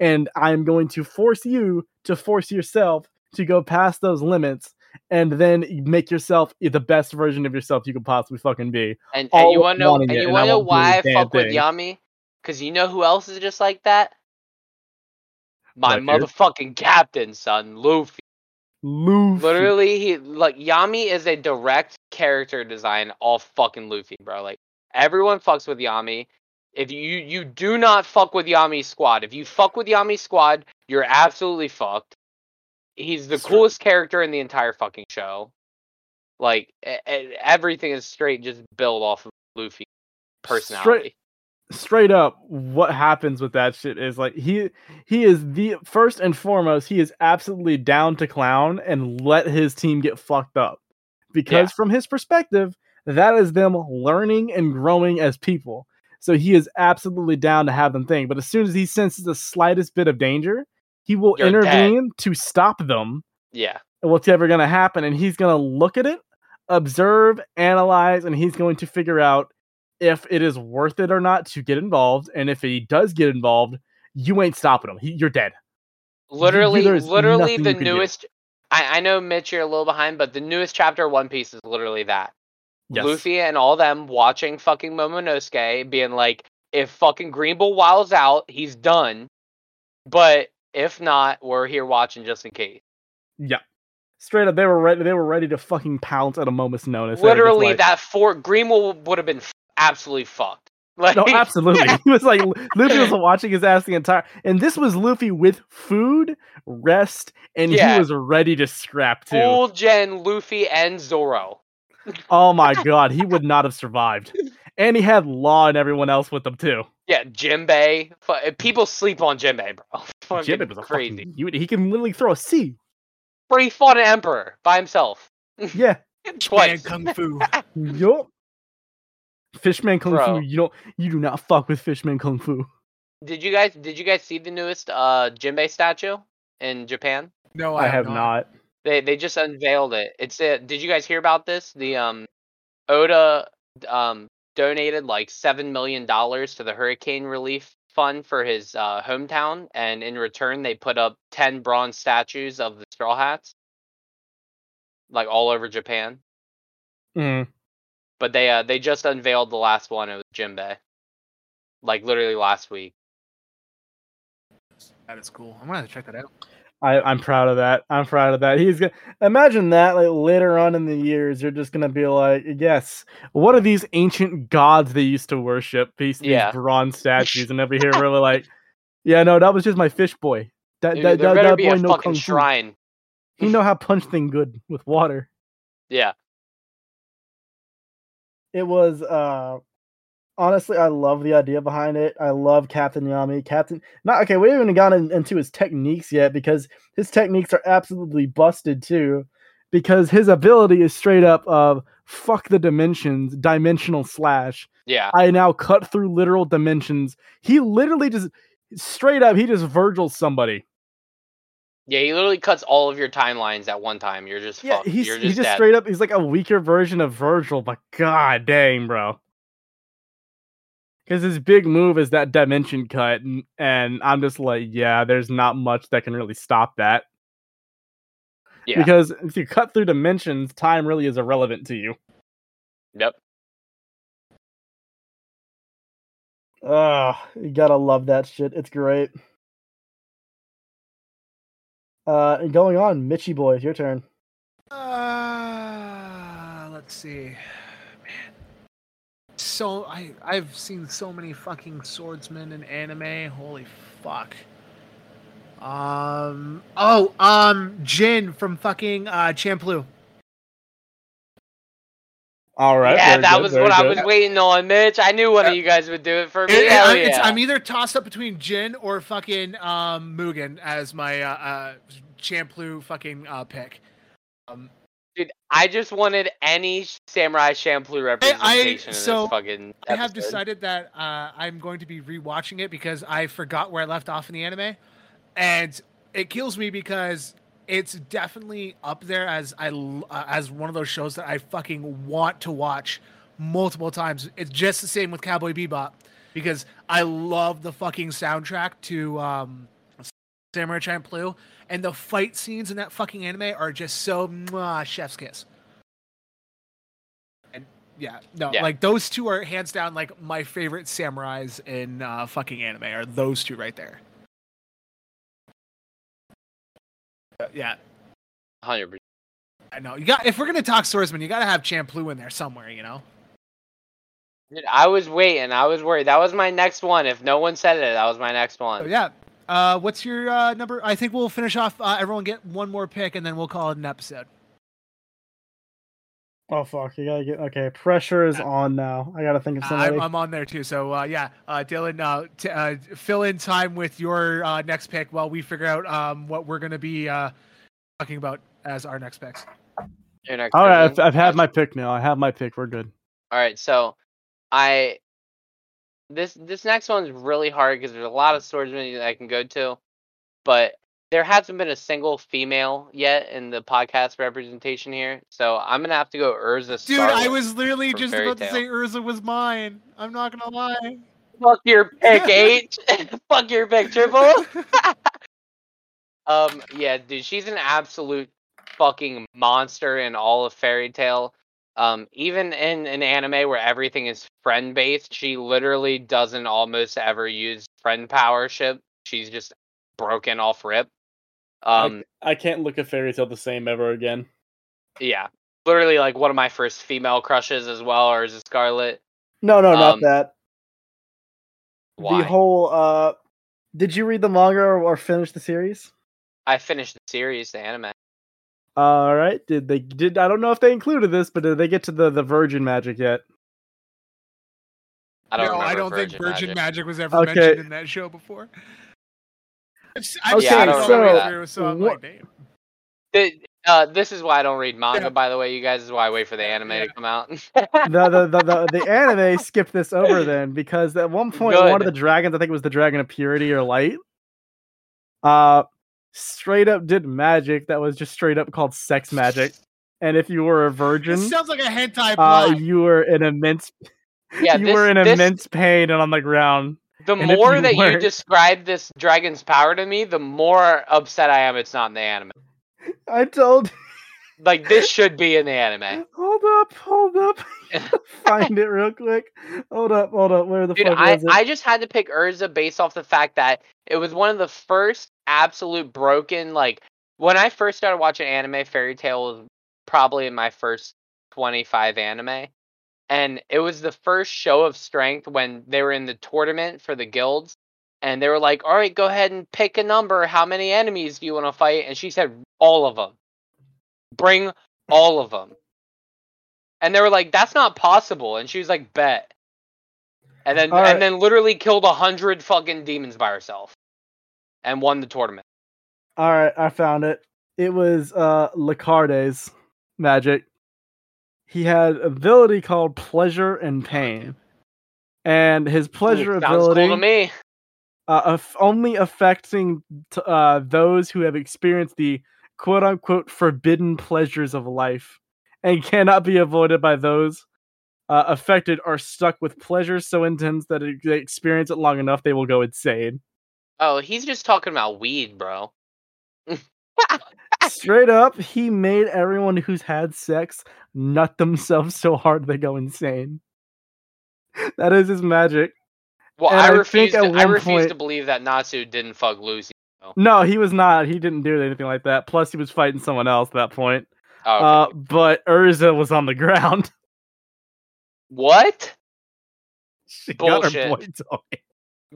And I'm going to force you to force yourself to go past those limits and then make yourself the best version of yourself you could possibly fucking be. And, and you want to know? And you want to know won't do a why I fuck with. Yami? Because you know who else is just like that? My Blackbeard? motherfucking captain, son, Luffy. Luffy. Literally, he like Yami is a direct character design off fucking Luffy, bro. Like everyone fucks with Yami. If you you do not fuck with Yami's squad, if you fuck with Yami's squad, you're absolutely fucked. He's the coolest character in the entire fucking show. Like everything is straight just built off of Luffy personality. straight up what happens with that shit is like he he is the first and foremost he is absolutely down to clown and let his team get fucked up because Yeah. from his perspective that is them learning and growing as people so he is absolutely down to have them think but as soon as he senses the slightest bit of danger he will You're dead. intervene to stop them Yeah. what's ever going to happen and he's going to look at it observe analyze and he's going to figure out if it is worth it or not to get involved and if he does get involved you ain't stopping him he, you're dead Literally, there's literally the you newest. I, I know Mitch, you're a little behind, but the newest chapter of One Piece is literally that. Yes. Luffy and all them watching fucking Momonosuke, being like, if fucking Green Bull wiles out, he's done. But if not, we're here watching just in case. yeah straight up they were ready they were ready to fucking pounce at a moment's notice They were just Literally, like- that fort Green Bull would have been absolutely fucked. Like, no absolutely he was like luffy was watching his ass the entire and this was luffy with food rest and Yeah. he was ready to scrap too full gen Luffy and Zoro. oh my god he would not have survived and he had law and everyone else with him too Yeah, Jinbei. Fu- eh, People sleep on Jinbei, bro. Fucking Jibbit was crazy. fucking. He can literally throw a sea. But he fought an emperor by himself Yeah. Man, twice. kung fu. yup. Fishman Kung Bro. Fu. You don't you do not fuck with Fishman Kung Fu. Did you guys did you guys see the newest uh Jinbei statue in Japan? No, I, have not. They they just unveiled it. It's a, did you guys hear about this? The um Oda um donated like 7 million dollars to the hurricane relief fund for his uh hometown and in return they put up 10 bronze statues of the straw hats like all over Japan. Mm. But they uh they just unveiled the last one. It was Jinbei. Like literally last week. That is cool. I'm gonna have to check that out. I, I'm proud of that. I'm proud of that. He's gonna imagine that like later on in the years, you're just gonna be like, yes, what are these ancient gods they used to worship? These, these bronze statues, and over here we're like, yeah, no, that was just my fish boy. That Dude, that, there that, better that be boy a no fucking shrine. He know how punch thing good with water. Yeah. It was uh honestly i love the idea behind it i love captain yami captain not okay we haven't even gotten into his techniques yet because his techniques are absolutely busted too because his ability is straight up of fuck the dimensions dimensional slash Yeah. I now cut through literal dimensions. He literally just straight up, he just Vergil somebody. Yeah, he literally cuts all of your timelines at one time. You're just Yeah, fucked. he's You're just, just dead. straight up. He's like a weaker version of Vergil, but god dang, bro. Because his big move is that dimension cut, and, and I'm just like, yeah, there's not much that can really stop that. Yeah. Because if you cut through dimensions, time really is irrelevant to you. Yep. Ugh, you gotta love that shit. It's great. Uh, and going on, Mitchy boy, your turn. Uh, let's see. Man. So I I've seen so many fucking swordsmen in anime. Holy fuck. Um oh, um Jin from fucking uh Champloo. All right. yeah, that good, was very what I was waiting on, Mitch. I knew one of you guys would do it for me. It- it- Hell I'm, it's- yeah. I'm either tossed up between Jin or fucking um Mugen as my uh, uh Champloo fucking uh pick. Um Dude, I just wanted any Samurai Champloo representation in so, this fucking I have decided that uh, I'm going to be rewatching it because I forgot where I left off in the anime, and it kills me because it's definitely up there as I uh, as one of those shows that I fucking want to watch multiple times. It's just the same with Cowboy Bebop because I love the fucking soundtrack to um, Samurai Champloo, and the fight scenes in that fucking anime are just so mwah, chef's kiss. And yeah, no, Yeah. like those two are hands down like my favorite samurais in uh, fucking anime are those two right there. Uh, yeah, 100%. I know. You got if we're gonna talk swordsman, you gotta have Champloo in there somewhere, you know. Dude, I was waiting. I was worried. That was my next one. If no one said it, that was my next one. yeah. Uh, what's your uh, number? I think we'll finish off. Uh, everyone get one more pick, and then we'll call it an episode. Oh fuck! You gotta get okay. Pressure is Uh, on now. I gotta think of somebody. I'm, I'm on there too. So uh, yeah, uh, Dylan, uh, t- uh, fill in time with your uh, next pick while we figure out um, what we're gonna be uh, talking about as our next picks. Your next All right, I've. I've had my pick now. I have my pick. We're good. All right, so I this this next one's really hard because there's a lot of swordsmen that I can go to, but there hasn't been a single female yet in the podcast representation here. So I'm gonna have to go Erza. Dude, I was literally just Fairy about to say Erza was mine. I'm not gonna lie. fuck your pick H. fuck your pick triple. um, yeah, dude, she's an absolute fucking monster in all of Fairy Tail. Um, even in an anime where everything is friend based, she literally doesn't almost ever use friend powership. She's just broken off rip. Um, I can't look at Fairy Tail the same ever again. yeah, literally like one of my first female crushes as well, or is it Scarlet? No, no, not Um, that. Why? The whole. uh Did you read the manga or, or finish the series? I finished the series, the anime. All right. Did they did? I don't know if they included this, but did they get to the the Virgin magic yet? I don't no, I don't Virgin think Virgin Magic. Magic, was ever Okay. mentioned in that show before. It's- I Okay, just I don't saw it remember right that. through, so I'm What- like, damn. The- uh, this is why I don't read manga, Yeah. by the way, you guys. This is why I wait for the anime Yeah. to come out. the, the, the, the, the anime skipped this over then because at one point one of Good. the dragons, I think it was the dragon of purity or light, uh, straight up did magic that was just straight up called sex magic. And if you were a virgin, This sounds like a hentai uh, you were an immense yeah, you this, were in this- immense pain and on the ground. The and more you that you weren't- describe this dragon's power to me, the more upset I am. It's not in the anime. I told Like this should be in the anime. hold up, hold up. Find it real quick. Hold up, hold up. Where the Dude, fuck I, was it? I just had to pick Erza based off the fact that it was one of the first absolute broken like when I first started watching anime, Fairy Tail was probably in my first twenty five anime. And it was the first show of strength when they were in the tournament for the guilds. And they were like, all right, go ahead and pick a number. How many enemies do you want to fight? And she said, all of them. Bring all of them. And they were like, that's not possible. And she was like, bet. And then right. and then literally killed a hundred fucking demons by herself. And won the tournament. All right, I found it. It was uh Larcade's magic. He had ability called pleasure and pain. and his pleasure cool ability to me. uh, only affecting t- uh, those who have experienced the quote unquote forbidden pleasures of life and cannot be avoided by those uh, affected are stuck with pleasures so intense that if they experience it long enough they will go insane. Oh, he's just talking about weed, bro. Straight up, he made everyone who's had sex nut themselves so hard they go insane. That is his magic. Well, I I refuse. To, I refuse to believe that Natsu didn't fuck Lucy. No, he was not. He didn't do anything like that. Plus, he was fighting someone else at that point. Oh, okay. Uh, but Erza was on the ground. what? she got her Bullshit. boy toy.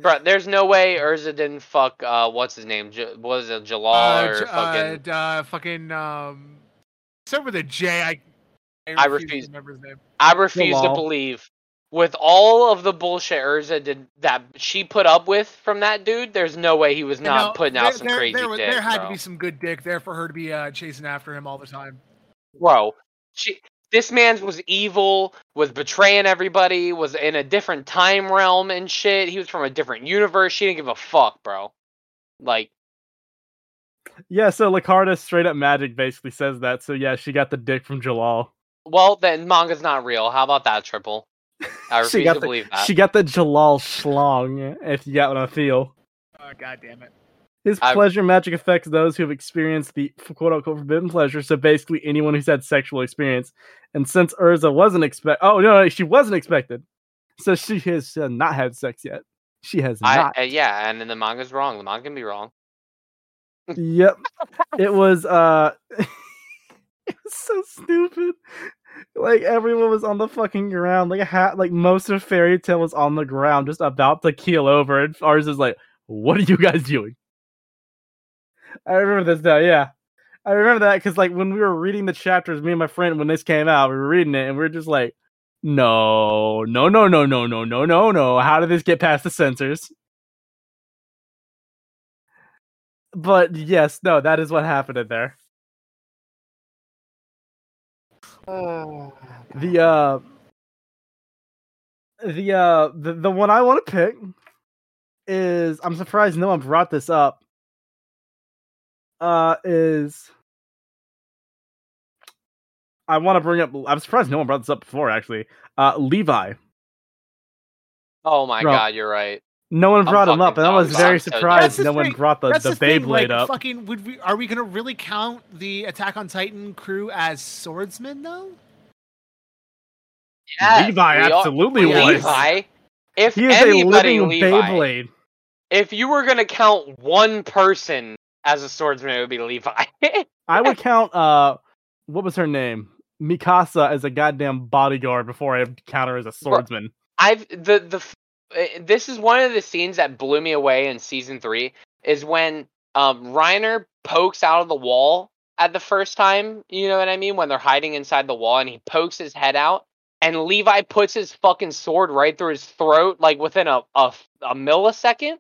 Bro, there's no way Erza didn't fuck. Uh, what's his name? J- was it Jellal Uh, or J- fucking? uh, uh, fucking um, start with a J. I I refuse refuse. to remember his name. I refuse to believe. With all of the bullshit Erza did that she put up with from that dude, there's no way he was You not know, putting there, out some there, crazy there, dick, there had bro. to be some good dick there for her to be uh, chasing after him all the time. bro. She, this man's was evil, was betraying everybody, was in a different time realm and shit. He was from a different universe. She didn't give a fuck, bro. Like, Yeah, so Lacarda straight up magic basically says that. So yeah, she got the dick from Jellal. well, then manga's not real. How about that, Triple? I she refuse got to the, believe that. She got the Jellal schlong, if you got what I feel. Uh, God damn it. His I- pleasure magic affects those who have experienced the quote unquote forbidden pleasure. So basically, anyone who's had sexual experience. And since Erza wasn't expect, oh no, no, she wasn't expected. So she has uh, not had sex yet. She has I, not. uh, yeah, and then the manga's wrong. The manga can be wrong. yep. It was uh, it was so stupid. Like everyone was on the fucking ground. Like a hat. Like most of Fairy Tail was on the ground, just about to keel over. And ours is like, "What are you guys doing?" I remember this now. Yeah, I remember that because like when we were reading the chapters, me and my friend, when this came out, we were reading it, and we were just like, "No, no, no, no, no, no, no, no, no! How did this get past the censors?" But yes, no, that is what happened in there. The uh the uh the, the one I want to pick is I'm surprised no one brought this up. Uh is I want to bring up I'm surprised no one brought this up before actually. Uh Levi. Oh my Bro, god, you're right. No one I'm brought him up and I was very I'm so dumb. surprised That's the no one brought the, That's the, the. Beyblade Like, up. fucking, would we? Are we gonna really count the Attack on Titan crew as swordsmen though? Yes, Levi we are- absolutely Well, was. Levi. If He is a anybody, living Levi. Beyblade. If you were gonna count one person as a swordsman, it would be Levi. I would count uh what was her name? Mikasa as a goddamn bodyguard before I count her as a swordsman. I've the the uh, this is one of the scenes that blew me away in season three is when um Reiner pokes out of the wall at the first time. You know what I mean? When they're hiding inside the wall and he pokes his head out, and Levi puts his fucking sword right through his throat, like within a a, a millisecond.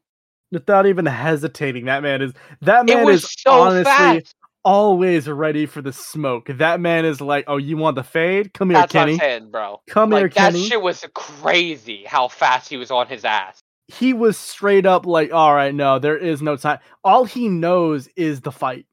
Without even hesitating, that man is that man is so honestly fast. always ready for the smoke. That man is like, oh, you want the fade? Come here, That's Kenny. Saying, bro. Come like here, that Kenny. shit was crazy. How fast he was on his ass. He was straight up like, all right, no, there is no time. All he knows is the fight.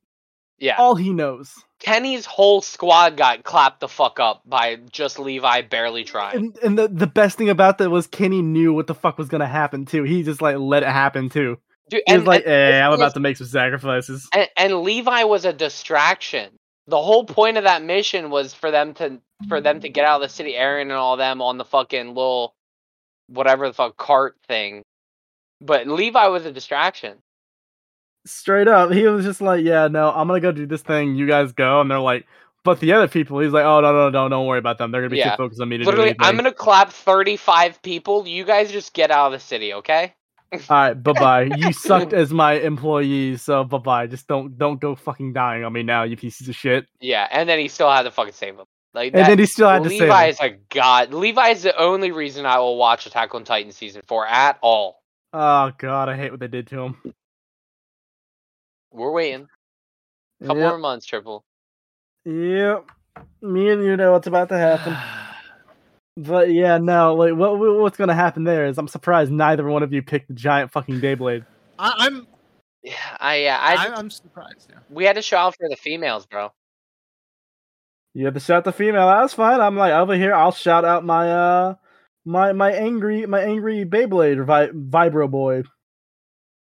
Yeah. All he knows. Kenny's whole squad got clapped the fuck up by just Levi barely trying. And, and the, the best thing about that was Kenny knew what the fuck was gonna happen too. He just like let it happen too. Dude, He was like, and, eh, I'm thing about to make some sacrifices. and, and Levi was a distraction. The whole point of that mission was for them to for them to get out of the city, Eren and all them on the fucking little whatever the fuck cart thing. But Levi was a distraction. Straight up, he was just like, "Yeah, no, I'm gonna go do this thing. You guys go." And they're like, "But the other people," he's like, "Oh no, no, no, don't worry about them. They're gonna be Yeah. too focused on me to Literally, do anything." I'm gonna clap 35 people. You guys just get out of the city, okay? All right, bye bye. You sucked as my employee, so bye bye. Just don't don't go fucking dying on me now, you pieces of shit. Yeah, and then he still had to fucking save him. Like And that, then he still had to save Levi is a god. Levi is the only reason I will watch Attack on Titan season four at all. Oh god, I hate what they did to him. We're waiting. Couple Yep, more months, triple. yep. Me and you know what's about to happen. But yeah, no, like what what- what's gonna happen there is I'm surprised neither one of you picked the giant fucking Beyblade. I, I'm Yeah, I yeah, I, I, I'm surprised. Yeah. we had to show out for the females, bro. You had to shout out the female. That's fine. I'm like over here. I'll shout out my uh my my angry my angry Beyblade vi- Vibro boy.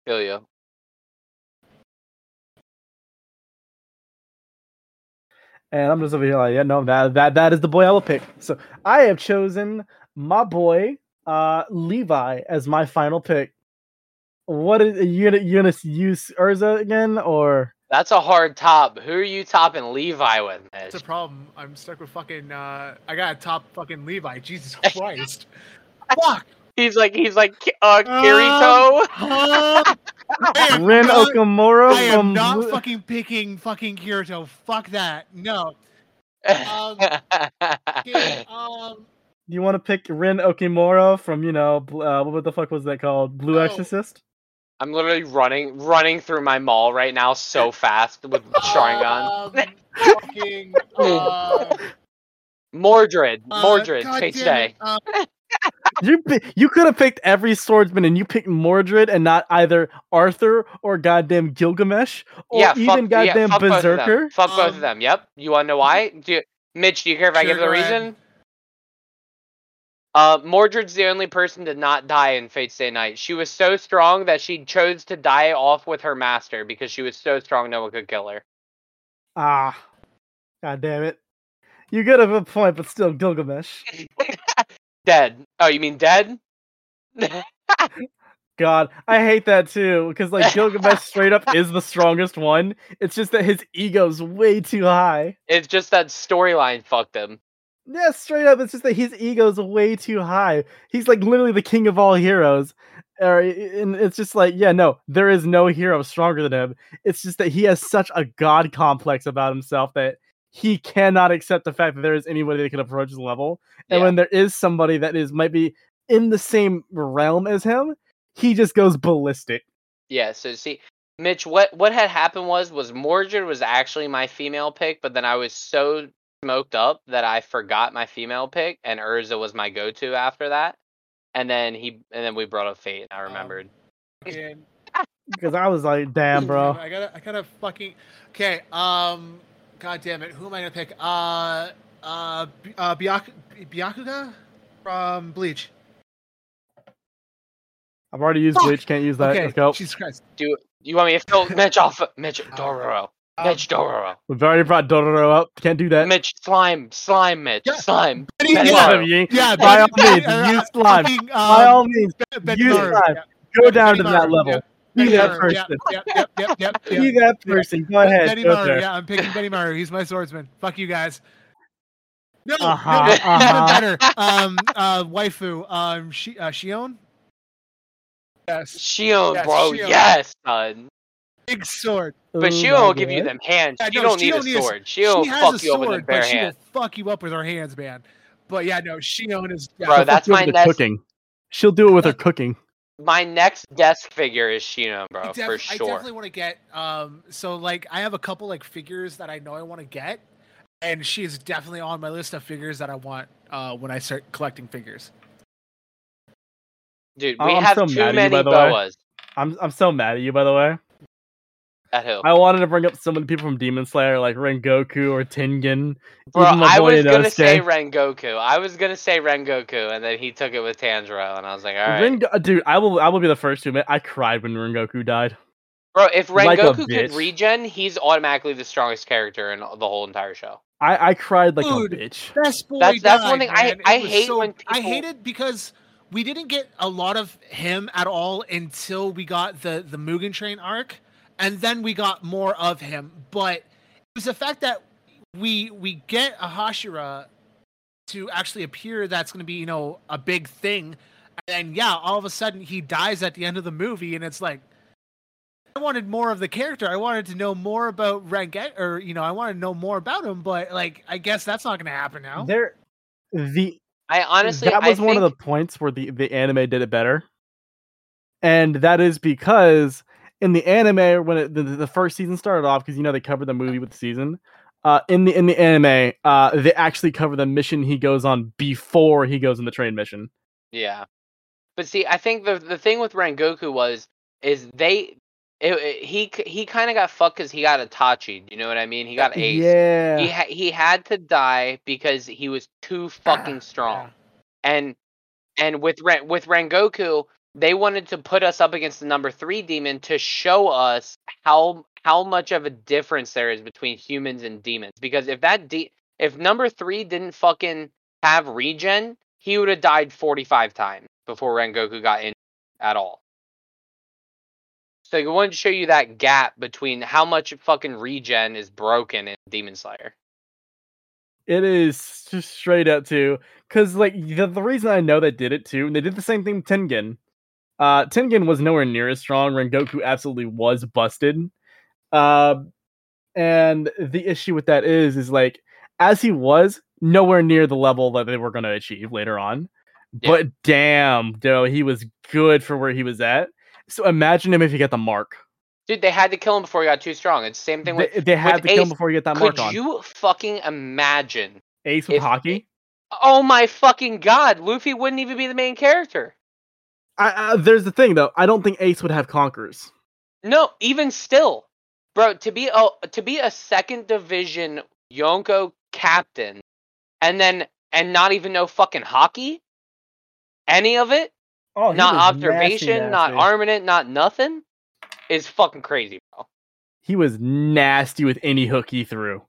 Feel you. And I'm just over here like, yeah, no, that that that is the boy I will pick. So I have chosen my boy, uh, Levi, as my final pick. What is you gonna you gonna use Erza again or That's a hard top. Who are you topping Levi with, It's Mitch? a problem. I'm stuck with fucking. Uh, I got a top fucking Levi. Jesus Christ. Fuck. He's like he's like uh Kirito. Huh? I am Ren not- Okumura I am from not fucking picking fucking Kirito. Fuck that. No. Um, okay, um, You want to pick Ren Okumura from you know uh, what the fuck was that called? Blue Oh. Exorcist. I'm literally running running through my mall right now so fast with Sharingan. um, fucking. Uh, Mordred, uh, Mordred, God take damn today. it, um, You you could have picked every swordsman and you picked Mordred and not either Arthur or goddamn Gilgamesh or yeah, even fuck, yeah, goddamn fuck both of them. Berserker. Fuck both of Um, them. Yep. You want to know why? Do you, Mitch? Do you care if I give the reason? Uh, Mordred's the only person to not die in Fate Stay Night. She was so strong that she chose to die off with her master because she was so strong no one could kill her. Ah, god damn it! You get a good point, but still Gilgamesh. Dead. Oh, you mean dead? God, I hate that too because like Gilgamesh straight up is the strongest one. It's just that his ego's way too high. it's just that storyline fucked him. Yeah, straight up, it's just that his ego's way too high. He's like literally the king of all heroes. Or, and it's just like, yeah, no, there is no hero stronger than him. It's just that he has such a god complex about himself that he cannot accept the fact that there is anybody that can approach his level. And Yeah. when there is somebody that is might be in the same realm as him, he just goes ballistic. Yeah, so see, Mitch, what what had happened was was Mordred was actually my female pick, but then I was so smoked up that I forgot my female pick, and Erza was my go-to after that. And then he and then we brought up Fate, and I remembered. fucking- Because I was like, damn, bro. I gotta, I gotta fucking. Okay. Um. God damn it. Who am I gonna pick? Uh. Uh. B- uh Byaku- Byakuya from Bleach. I've already used Fuck! Bleach, can't use that. okay. Let's go. Jesus Christ. Do you want me to fill Mitch off? Mitch Dororo, Um, Mitch Dororo, We've already brought Dororo up. Can't do that. Mitch slime, slime, Mitch Yeah. slime. Benny- Benny yeah, Maru. Yeah. By all means, uh, use slime. fucking, By um, all means, Benny use Maru, slime. yeah. go down to Benny that Maru, level. Yeah. Be that Maru, person. Yep, yep, yep, yep, yep, Be that person. Go ahead. Benny go Maru, there. yeah, I'm picking Benimaru. He's my swordsman. Fuck you guys. No, Uh-huh, no, even uh-huh. better. Um, uh, waifu, um, she, uh, Shion. Yes, Shion, Yes, bro, Shion. yes, son. big sword. But Shion will give you them hands. Yeah, she no, don't she need don't a need a s- sword. She'll she has fuck a you up with sword, bare but she will fuck you up with her hands, man. But yeah, no, Shion is. Yeah, Bro, that's fuck you up my next- cooking. She'll do it with her cooking. My next desk figure is Shion, bro, def- for sure. I definitely want to get. Um, so like, I have a couple like figures that I know I want to get, and she is definitely on my list of figures that I want uh, when I start collecting figures. Dude, Oh, we I'm have so too mad you, many by way. boas. I'm I'm so mad at you, by the way. At who? I wanted to bring up some of the people from Demon Slayer, like Rengoku or Tengen. Bro, even my I boy was gonna Inosuke. say Rengoku. I was gonna say Rengoku, and then he took it with Tanjiro, and I was like, all right, Rengo- uh, dude, I will I will be the first to admit I cried when Rengoku died. bro. If like a Rengoku could bitch. regen, he's automatically the strongest character in the whole entire show. I, I cried like Dude. a bitch. Best boy. That's- that's one thing I- man. It I hate so- when I people- hate it because we didn't get a lot of him at all until we got the the Mugen Train arc, and then we got more of him. But it was the fact that we we get a Hashira to actually appear that's going to be you know a big thing, and yeah, all of a sudden he dies at the end of the movie, and it's like. I wanted more of the character. I wanted to know more about Renget, or you know, I wanted to know more about him. But like, I guess that's not going to happen now. There, the I honestly, that I was one of the points where the the anime did it better, and that is because in the anime when it, the, the first season started off, because you know they covered the movie with the season. uh, in the in the anime, uh, they actually cover the mission he goes on before he goes on the train mission. Yeah, but see, I think the the thing with Rengoku was is they. It, it- he he kind of got fucked because he got Itachi. You know what I mean? He got Ace. Yeah, He ha- he had to die because he was too fucking strong. And and with Ren- with Rengoku, they wanted to put us up against the number three demon to show us how how much of a difference there is between humans and demons. Because if that de- if number three didn't fucking have regen, he would have died forty five times before Rengoku got in at all. So I wanted to show you that gap between how much fucking regen is broken in Demon Slayer. It is just straight up too, because like the, the reason I know they did it too, and they did the same thing with Tengen. Uh, Tengen was nowhere near as strong. Rengoku absolutely was busted. Uh, and the issue with that is, is like as he was nowhere near the level that they were going to achieve later on. Yeah. But damn, though he was good for where he was at. So imagine him if he got the mark. Dude, they had to kill him before he got too strong. It's the same thing with They, they had with to kill him before he get that mark Could you fucking imagine? Ace with if- Haki. Oh my fucking god, Luffy wouldn't even be the main character. I, I, there's the thing though. I don't think Ace would have conquerors. No, even still, bro, to be a to be a second division Yonko captain, and then and not even know fucking Haki, any of it, Oh, not observation, not armament, not nothing, is fucking crazy, bro. He was nasty with any hook he threw,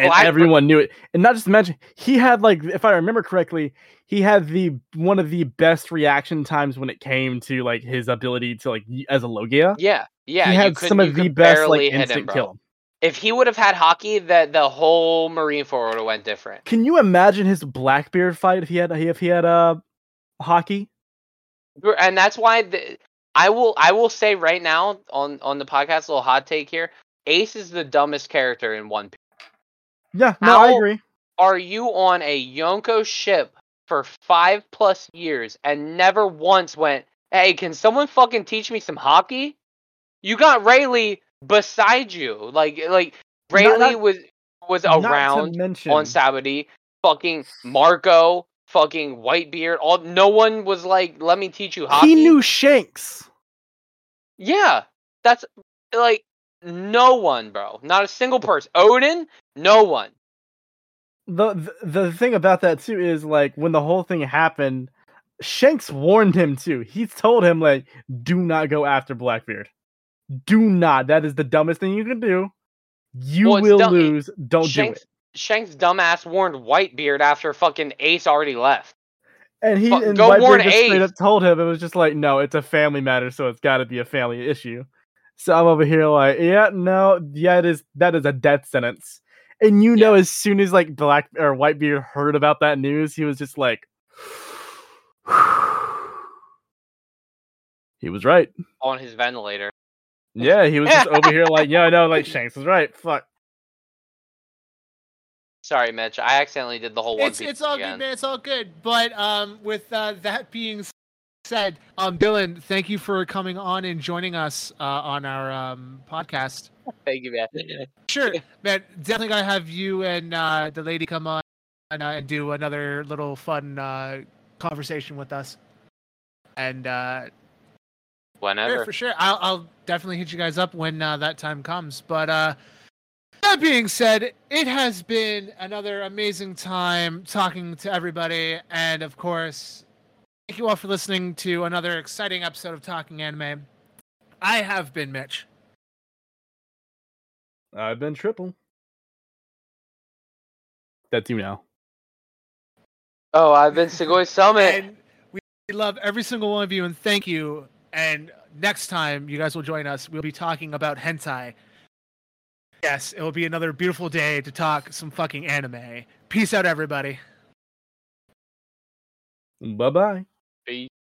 and Well, I- everyone knew it. And not just to mention, he had like, if I remember correctly, he had the one of the best reaction times when it came to like his ability to like as a Logia. Yeah, yeah. he had could- some of the best like instant him, kill. If he would have had Haki, that the whole Marine Corps would have went different. Can you imagine his Blackbeard fight if he had if he had uh Haki? And that's why the, I will I will say right now on on the podcast, a little hot take here. Ace is the dumbest character in One Piece. Yeah, no, I agree. Are you on a Yonko ship for five plus years and never once went, "Hey, can someone fucking teach me some Haki?" You got Rayleigh beside you, like like Rayleigh not- was was around mention, on Saturday. Fucking Marco, fucking Whitebeard. All no one was like, "Let me teach you Haki." he knew Shanks. Yeah, that's like no one, bro. Not a single person. Oden, no one. the, the the thing about that too is like when the whole thing happened, Shanks warned him too. He told him like, "Do not go after Blackbeard. Do not. That is the dumbest thing you can do. You Well, will dumb- lose. Don't Shanks, do it." Shank's dumbass warned Whitebeard after fucking Ace already left. And he Fuck, and go Whitebeard warn just straight Ace. up told him it was just like, "No, it's a family matter, so it's got to be a family issue." So I'm over here like, "Yeah, no, yeah, it is. That is a death sentence." And you know, as soon as like Black or Whitebeard heard about that news, he was just like, he was right. on his ventilator. Yeah, he was just over here like, yeah, I know, like Shanks was right. Fuck. Sorry, Mitch. I accidentally did the whole one It's it's all again. good, man. It's all good. But um, with uh, that being said, um, Dylan, thank you for coming on and joining us uh, on our um podcast. Thank you, man. Sure, man. Definitely gotta have you and uh, the lady come on and, uh, and do another little fun uh, conversation with us. And uh, Sure, Whenever. for sure. I'll, I'll definitely hit you guys up when uh, that time comes. But uh, that being said, it has been another amazing time talking to everybody. And of course, thank you all for listening to another exciting episode of Talking Anime. I have been Mitch. I've been triple. That's you now. Oh, I've been Segoy Summit. And we love every single one of you and thank you. And next time you guys will join us, we'll be talking about hentai. Yes, it will be another beautiful day to talk some fucking anime. Peace out, everybody. Bye bye. Peace.